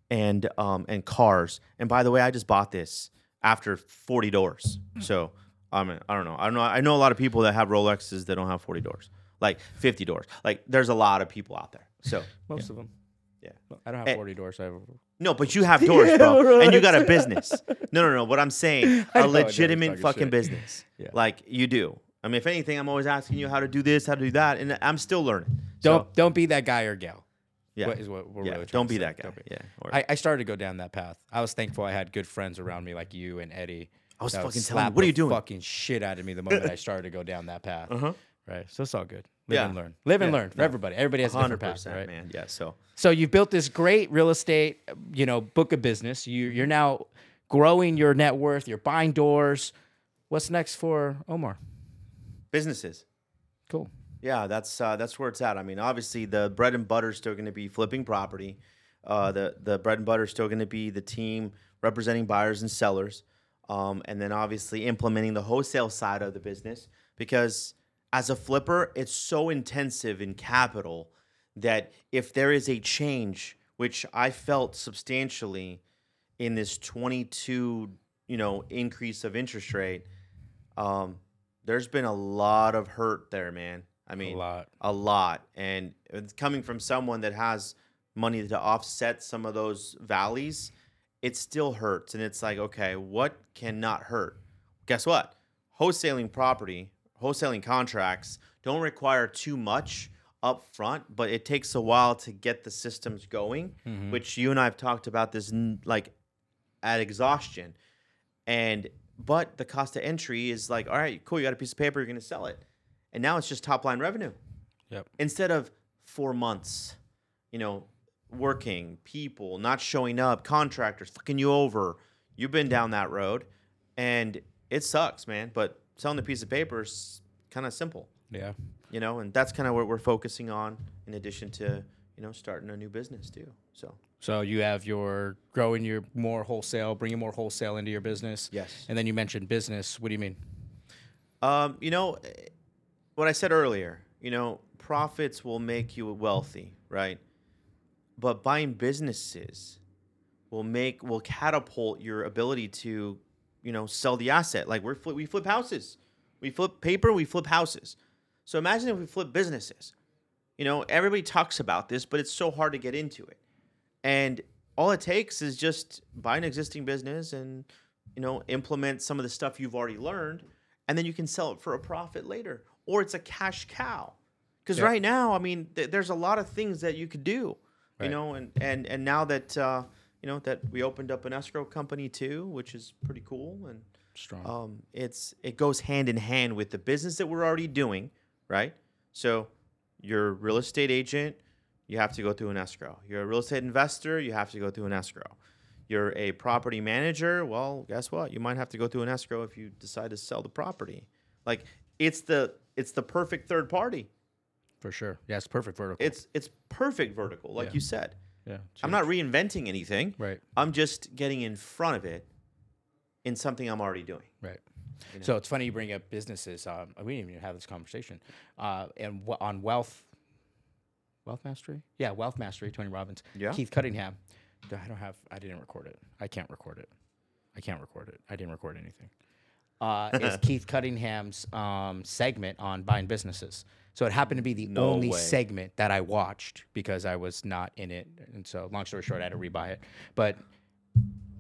Speaker 3: and um and cars. And by the way, I just bought this after 40 doors. So I mean, I don't know. I don't know. I know a lot of people that have Rolexes that don't have 40 doors. Like 50 doors. Like there's a lot of people out there. So
Speaker 2: Most of them.
Speaker 3: yeah.
Speaker 2: I don't have
Speaker 3: Eh,
Speaker 2: forty doors. I have.
Speaker 3: No, but you have doors, bro, and you got a business. No, no, no. What I'm saying,
Speaker 2: I know, I
Speaker 3: a legitimate fucking
Speaker 2: shit.
Speaker 3: business.
Speaker 2: Yeah.
Speaker 3: Like you do. I mean, if anything, I'm always asking you how to do this, how to do that, and I'm still learning.
Speaker 2: Don't don't be that guy or gal.
Speaker 3: yeah,
Speaker 2: what is what we're
Speaker 3: yeah.
Speaker 2: really trying
Speaker 3: don't be that guy.
Speaker 2: Be-
Speaker 3: Yeah. Or-
Speaker 2: I, I started to go down that path. I was thankful I had good friends around me like you and Eddie.
Speaker 3: I was fucking telling you, what are you doing?
Speaker 2: Fucking shit out of me the moment I started to go down that path.
Speaker 3: Uh-huh.
Speaker 2: Right. So it's all good. Live
Speaker 3: Yeah.
Speaker 2: and learn. Live and learn for everybody. Everybody has a different path, right?
Speaker 3: man. Yeah. So
Speaker 2: So you've built this great real estate, you know, book of business. You you're now growing your net worth. You're buying doors. What's next for Omar?
Speaker 3: businesses.
Speaker 2: Cool.
Speaker 3: Yeah, that's uh, that's where it's at. I mean, obviously the bread and butter is still going to be flipping property. Uh, the the bread and butter is still going to be the team representing buyers and sellers, um, and then obviously implementing the wholesale side of the business. Because as a flipper, it's so intensive in capital that if there is a change, which I felt substantially in this 22, you know, increase of interest rate, um, there's been a lot of hurt there, man. I mean, a
Speaker 2: lot.
Speaker 3: a lot, and it's coming from someone that has money to offset some of those valleys. It still hurts, and it's like, okay, what cannot hurt? Guess what? Wholesaling property, wholesaling contracts don't require too much up front, but it takes a while to get the systems going. Mm-hmm. Which you and I have talked about this n- like at exhaustion and but the cost of entry is like all right cool you got a piece of paper you're going to sell it and now it's just top line revenue
Speaker 2: Yep.
Speaker 3: instead of four months you know working people not showing up contractors fucking you over you've been down that road and it sucks man but selling a piece of paper is kind of simple
Speaker 2: Yeah.
Speaker 3: you know and that's kind of what we're focusing on in addition to you know starting a new business too so
Speaker 2: So you have your growing your more wholesale, bringing more wholesale into your business.
Speaker 3: Yes.
Speaker 2: And then you mentioned business. What do you mean?
Speaker 3: Um, you know, what I said earlier, you know, profits will make you wealthy, right? But buying businesses will make will catapult your ability to, you know, sell the asset. Like we're flip, we flip houses, we flip paper, we flip houses. So imagine if we flip businesses. You know, everybody talks about this, but it's so hard to get into it. And all it takes is just buy an existing business and you know implement some of the stuff you've already learned, and then you can sell it for a profit later, or it's a cash cow. Because
Speaker 2: Yeah.
Speaker 3: right now, I mean, th- there's a lot of things that you could do,
Speaker 2: Right.
Speaker 3: you know, and and and now that uh, you know that we opened up an escrow company too, which is pretty cool, and
Speaker 2: Strong.
Speaker 3: um, it's it goes hand in hand with the business that we're already doing, right? So, you're a real estate agent, you have to go through an escrow. You're a real estate investor, you have to go through an escrow. You're a property manager, well, guess what? You might have to go through an escrow if you decide to sell the property. Like it's the it's the perfect third party.
Speaker 2: For sure. Yeah, it's perfect vertical.
Speaker 3: It's it's perfect vertical, like
Speaker 2: Yeah.
Speaker 3: you said.
Speaker 2: Yeah.
Speaker 3: I'm not reinventing anything.
Speaker 2: Right.
Speaker 3: I'm just getting in front of it in something I'm already doing.
Speaker 2: Right. So it's funny you bring up businesses. Um, we didn't even have this conversation. Uh, and w- on wealth, wealth mastery. Yeah, wealth mastery. Tony Robbins.
Speaker 3: Yeah.
Speaker 2: Keith Cunningham. I don't have. I didn't record it. I can't record it. I can't record it. I didn't record anything. Uh, is Keith Cunningham's um, segment on buying businesses. So it happened to be the
Speaker 3: No
Speaker 2: only
Speaker 3: way.
Speaker 2: segment that I watched because I was not in it, and so long story short, I had to rebuy it. But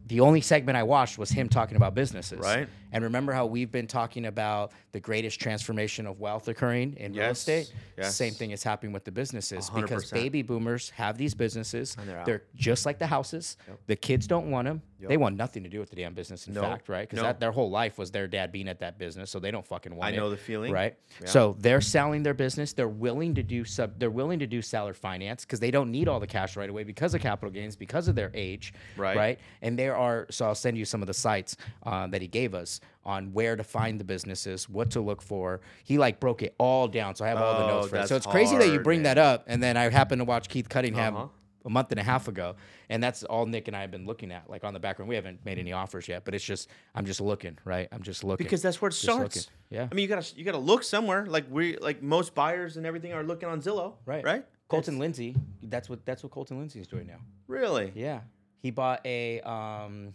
Speaker 2: the only segment I watched was him talking about businesses.
Speaker 3: Right.
Speaker 2: And remember how we've been talking about the greatest transformation of wealth occurring in real estate?
Speaker 3: yes.
Speaker 2: Same thing is happening with the businesses because
Speaker 3: 100%.
Speaker 2: baby boomers have these businesses.
Speaker 3: And they're out.
Speaker 2: They're just like the houses. The kids don't want them. They want nothing to do with the damn business, in
Speaker 3: No,
Speaker 2: fact, right? Because
Speaker 3: no.
Speaker 2: their whole life was their dad being at that business, so they don't fucking want
Speaker 3: I
Speaker 2: it.
Speaker 3: I know the feeling.
Speaker 2: Right.
Speaker 3: Yeah.
Speaker 2: So they're selling their business. They're willing to do sub. They're willing to do seller finance because they don't need all the cash right away because of capital gains, because of their age.
Speaker 3: Right.
Speaker 2: Right. And there are. So I'll send you some of the sites uh, that he gave us on where to find the businesses, what to look for. He like broke it all down. So I have all the
Speaker 3: Oh,
Speaker 2: notes for it. So it's crazy that you bring
Speaker 3: man.
Speaker 2: that up. And then I happened to watch Keith Cunningham.
Speaker 3: Uh-huh.
Speaker 2: A month and a half ago, and that's all Nick and I have been looking at, like on the background. We haven't made any offers yet, but it's just I'm just looking, right? I'm just looking
Speaker 3: because that's where it
Speaker 2: Just
Speaker 3: starts.
Speaker 2: looking. Yeah.
Speaker 3: I mean, you gotta you gotta look somewhere. Like we like most buyers and everything are looking on Zillow.
Speaker 2: Right.
Speaker 3: Right.
Speaker 2: Colton
Speaker 3: It's-
Speaker 2: Lindsay. That's what that's what Colton Lindsay is doing now.
Speaker 3: Really.
Speaker 2: Yeah. He bought a um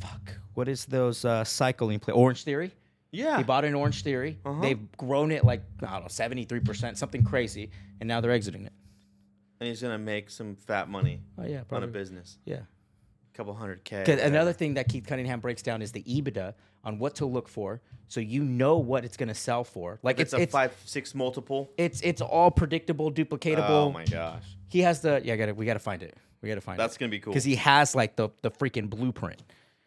Speaker 2: fuck. What is those uh cycling play Orange Theory?
Speaker 3: Yeah.
Speaker 2: He bought an Orange Theory.
Speaker 3: Uh-huh.
Speaker 2: They've grown it like I don't know, seventy three percent, something crazy, and now they're exiting it.
Speaker 3: And he's gonna make some fat money
Speaker 2: Oh yeah,
Speaker 3: on a business,
Speaker 2: Yeah.
Speaker 3: A couple hundred k.
Speaker 2: another thing that Keith Cunningham breaks down is the EBITDA on what to look for, so you know what it's going to sell for. Like
Speaker 3: it's,
Speaker 2: it's
Speaker 3: a
Speaker 2: it's
Speaker 3: five six multiple.
Speaker 2: it's it's all predictable, duplicatable.
Speaker 3: Oh my gosh,
Speaker 2: He has the yeah. I Got to we got to find it. We got to find it.
Speaker 3: that's gonna be cool.
Speaker 2: because he has like the the freaking blueprint.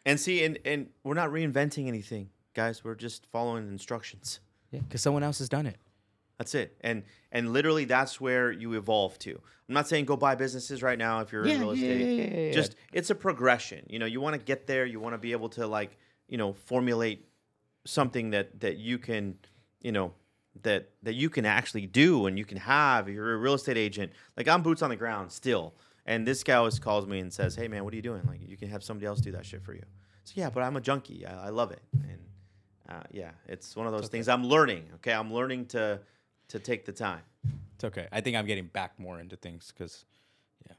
Speaker 3: And see, and and we're not reinventing anything, guys. We're just following instructions.
Speaker 2: Yeah, because someone else has done it.
Speaker 3: That's it. And and literally that's where you evolve to. I'm not saying go buy businesses right now if you're
Speaker 2: Yeah,
Speaker 3: in real estate.
Speaker 2: yeah, yeah, yeah.
Speaker 3: Just it's a progression. You know, you want to get there, you want to be able to like, you know, formulate something that that you can, you know, that that you can actually do and you can have. if You're a real estate agent. Like I'm boots on the ground still. And this guy always calls me and says, "Hey man, what are you doing? Like you can have somebody else do that shit for you." So yeah, but I'm a junkie. I, I love it. And uh, yeah, it's one of those things I'm learning. Okay, I'm learning to to take the time.
Speaker 2: It's okay. I think I'm getting back more into things because, yeah,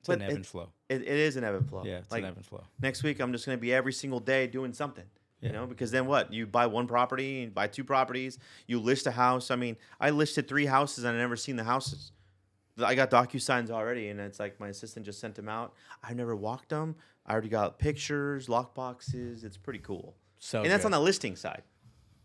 Speaker 2: it's
Speaker 3: But
Speaker 2: an ebb
Speaker 3: it-
Speaker 2: and flow.
Speaker 3: It, it is an ebb and flow.
Speaker 2: Yeah, it's
Speaker 3: like
Speaker 2: an ebb and flow.
Speaker 3: next week, I'm just gonna be every single day doing something.
Speaker 2: Yeah.
Speaker 3: You know, because then what? You buy one property, you buy two properties, you list a house. I mean, I listed three houses and I never seen the houses. I got DocuSigns already, and it's like my assistant just sent them out. I've never walked them. I already got pictures, lock boxes. It's pretty cool.
Speaker 2: So
Speaker 3: and that's
Speaker 2: good.
Speaker 3: on the listing side.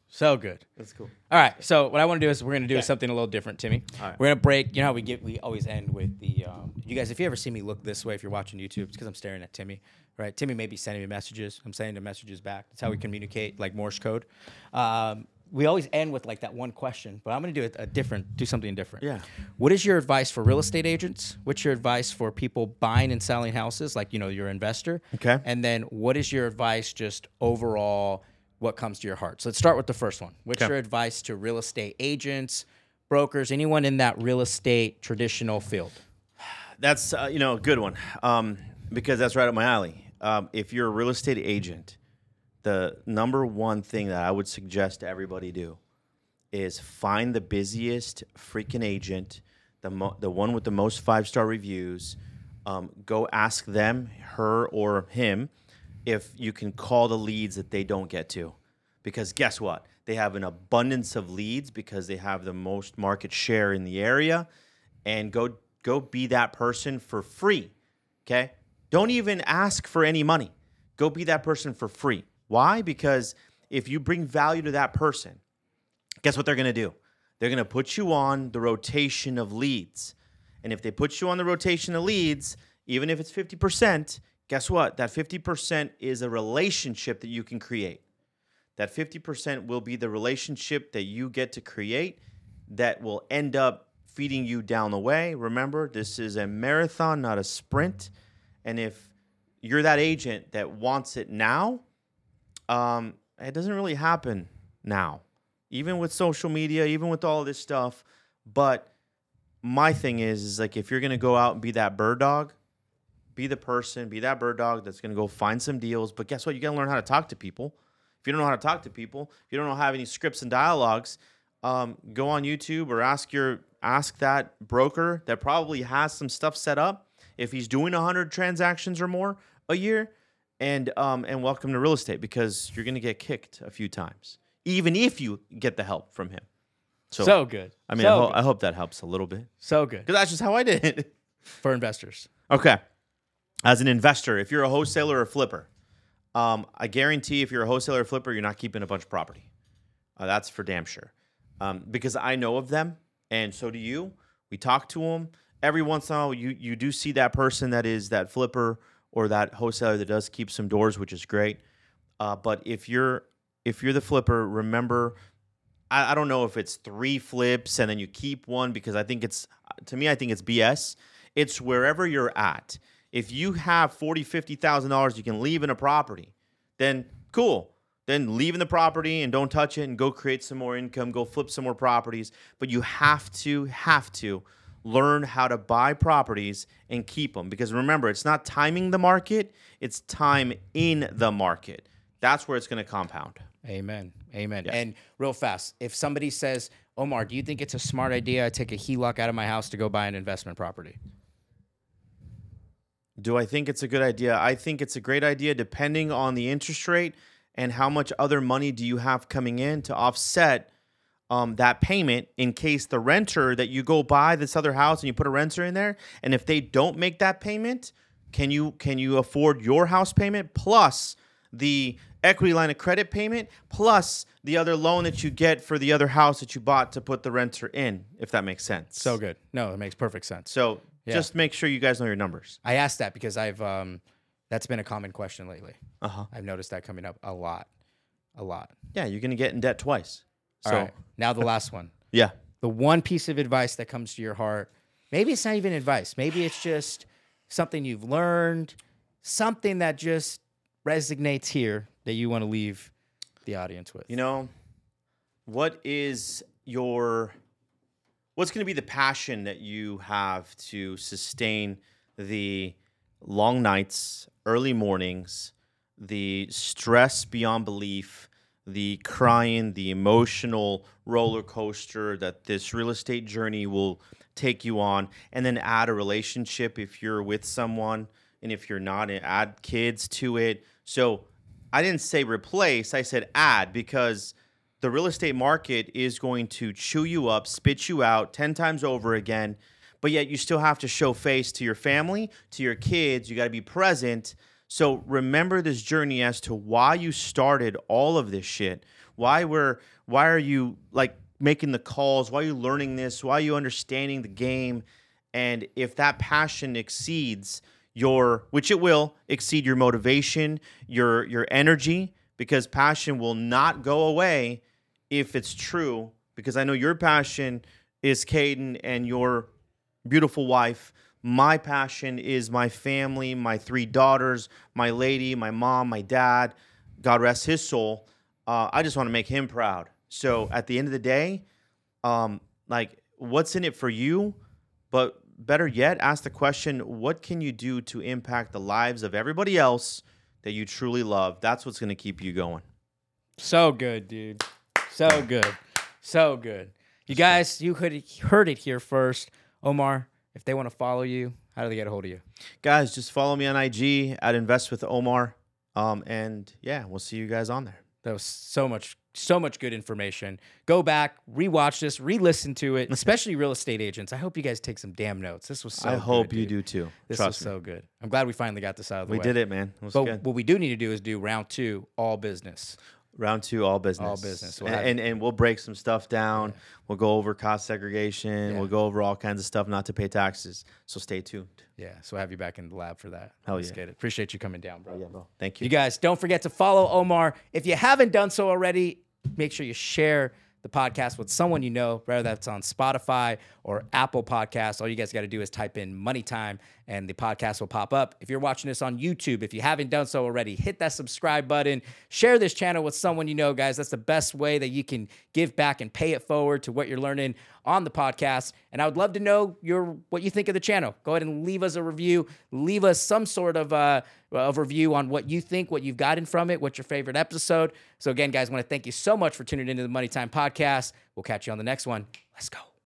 Speaker 2: So good.
Speaker 3: That's cool.
Speaker 2: All right. So what I want to do is we're going to do something a little different, Timmy.
Speaker 3: All right.
Speaker 2: We're going to break. You know how we get we always end with the um, you guys. If you ever see me look this way, if you're watching YouTube, it's because I'm staring at Timmy. Right? Timmy may be sending me messages. I'm sending the messages back. That's how we communicate, like Morse code. Um, we always end with like that one question, but I'm going to do it a different, do something different.
Speaker 3: Yeah.
Speaker 2: What is your advice for real estate agents? What's your advice for people buying and selling houses, like you know your investor?
Speaker 3: Okay.
Speaker 2: And then what is your advice just overall? What comes to your heart? So let's start with the first one. What's
Speaker 3: Okay.
Speaker 2: your advice to real estate agents, brokers, anyone in that real estate traditional field?
Speaker 3: That's uh, you know a good one um, because that's right up my alley. Um, if you're a real estate agent, the number one thing that I would suggest everybody do is find the busiest freaking agent, the mo- the one with the most five star reviews. Um, go ask them, her or him, if you can call the leads that they don't get to, because guess what? They have an abundance of leads because they have the most market share in the area, and go go be that person for free. Okay, Don't even ask for any money. Go be that person for free. Why? Because if you bring value to that person, guess what they're going to do? They're going to put you on the rotation of leads. And if they put you on the rotation of leads, even if it's 50%, guess what? That 50% is a relationship that you can create. That 50% will be the relationship that you get to create that will end up feeding you down the way. Remember, this is a marathon, not a sprint. And if you're that agent that wants it now, um, it doesn't really happen now, even with social media, even with all this stuff. But my thing is, is like if you're gonna go out and be that bird dog, be the person, be that bird dog that's gonna go find some deals. But guess what? You gotta learn how to talk to people. If you don't know how to talk to people, if you don't know how to have any scripts and dialogues, um, go on YouTube or ask your ask that broker that probably has some stuff set up. If he's doing hundred transactions or more a year, and um, and welcome to real estate because you're gonna get kicked a few times, even if you get the help from him. So,
Speaker 2: So good.
Speaker 3: I mean,
Speaker 2: so,
Speaker 3: I, ho-. I hope that helps a little bit
Speaker 2: so good
Speaker 3: because that's just how I did it.
Speaker 2: for investors.
Speaker 3: Okay. As an investor, if you're a wholesaler or flipper, um, I guarantee if you're a wholesaler or flipper, you're not keeping a bunch of property. Uh, that's for damn sure. Um, because I know of them, and so do you. We talk to them every once in a while. You you do see that person that is that flipper or that wholesaler that does keep some doors, which is great. Uh, but if you're if you're the flipper, remember I, I don't know if it's three flips and then you keep one because I think it's to me I think it's BS. It's wherever you're at. If you have forty, fifty thousand dollars you can leave in a property, then cool. Then leave in the property and don't touch it and go create some more income, go flip some more properties. But you have to, have to learn how to buy properties and keep them. Because remember, it's not timing the market, it's time in the market. That's where it's gonna compound.
Speaker 2: Amen. Amen. And real fast, if somebody says, Omar, do you think it's a smart idea I take a HELOC out of my house to go buy an investment property?
Speaker 3: Do I think it's a good idea? I think it's a great idea depending on the interest rate and how much other money do you have coming in to offset um, that payment in case the renter that you go buy this other house and you put a renter in there and if they don't make that payment can you can you afford your house payment plus the equity line of credit payment plus the other loan that you get for the other house that you bought to put the renter in if that makes sense
Speaker 2: So good. No, it makes perfect sense.
Speaker 3: so just make sure you guys know your numbers
Speaker 2: I asked that because I've um that's been a common question lately.
Speaker 3: uh-huh
Speaker 2: I've noticed that coming up a lot. A lot.
Speaker 3: yeah you're gonna get in debt twice
Speaker 2: All
Speaker 3: so
Speaker 2: right. Now the last one.
Speaker 3: yeah
Speaker 2: The one piece of advice that comes to your heart. Maybe it's not even advice. Maybe it's just something you've learned, something that just resonates here that you want to leave the audience with.
Speaker 3: You know, what is your what's going to be the passion that you have to sustain the long nights, early mornings, the stress beyond belief, the crying, the emotional roller coaster that this real estate journey will take you on, and then add a relationship if you're with someone, and if you're not, add kids to it. So I didn't say replace, I said add because the real estate market is going to chew you up, spit you out 10 times over again, but yet you still have to show face to your family, to your kids. You got to be present. So remember this journey as to why you started all of this shit. Why we're why are you like making the calls? Why are you learning this? Why are you understanding the game? And if that passion exceeds your which it will exceed your motivation, your your energy because passion will not go away if it's true because I know your passion is Caden and your beautiful wife. My passion is my family, my three daughters, my lady, my mom, my dad. God rest his soul. Uh, I just want to make him proud. So at the end of the day, um, like, what's in it for you? But better yet, ask the question what can you do to impact the lives of everybody else that you truly love? That's what's going to keep you going.
Speaker 2: So good, dude. So good. So good. You guys, you heard it, heard it here first. Omar, if they want to follow you, how do they get a hold of you?
Speaker 3: Guys, just follow me on IG at Invest with Omar. Um, and yeah, we'll see you guys on there.
Speaker 2: That was so much, so much good information. Go back, rewatch this, re-listen to it, especially real estate agents. I hope you guys take some damn notes. This was so.
Speaker 3: I hope
Speaker 2: good,
Speaker 3: you do too.
Speaker 2: This
Speaker 3: Trust
Speaker 2: was
Speaker 3: me.
Speaker 2: so good. I'm glad we finally got this out of the
Speaker 3: we
Speaker 2: way.
Speaker 3: did it, man. It was
Speaker 2: But
Speaker 3: good.
Speaker 2: what we do need to do is do round two, all business.
Speaker 3: Round two, all business.
Speaker 2: All business. We'll
Speaker 3: and, and and we'll break some stuff down. We'll go over cost segregation.
Speaker 2: Yeah.
Speaker 3: We'll go over all kinds of stuff not to pay taxes. So stay tuned.
Speaker 2: Yeah, so I'll have you back in the lab for that.
Speaker 3: Hell
Speaker 2: Let's
Speaker 3: yeah.
Speaker 2: get it. Appreciate you coming down, bro.
Speaker 3: Oh, yeah, bro. Thank you.
Speaker 2: You guys, don't forget to follow Omar. If you haven't done so already, make sure you share the podcast with someone you know, whether that's on Spotify or Apple Podcasts. All you guys got to do is type in Money Time and the podcast will pop up. If you're watching this on YouTube, if you haven't done so already, hit that subscribe button. Share this channel with someone you know, guys. That's the best way that you can give back and pay it forward to what you're learning on the podcast. And I would love to know your what you think of the channel. Go ahead and leave us a review. Leave us some sort of uh, of review on what you think, what you've gotten from it, what's your favorite episode. So again, guys, I want to thank you so much for tuning into the Money Time podcast. We'll catch you on the next one. Let's go.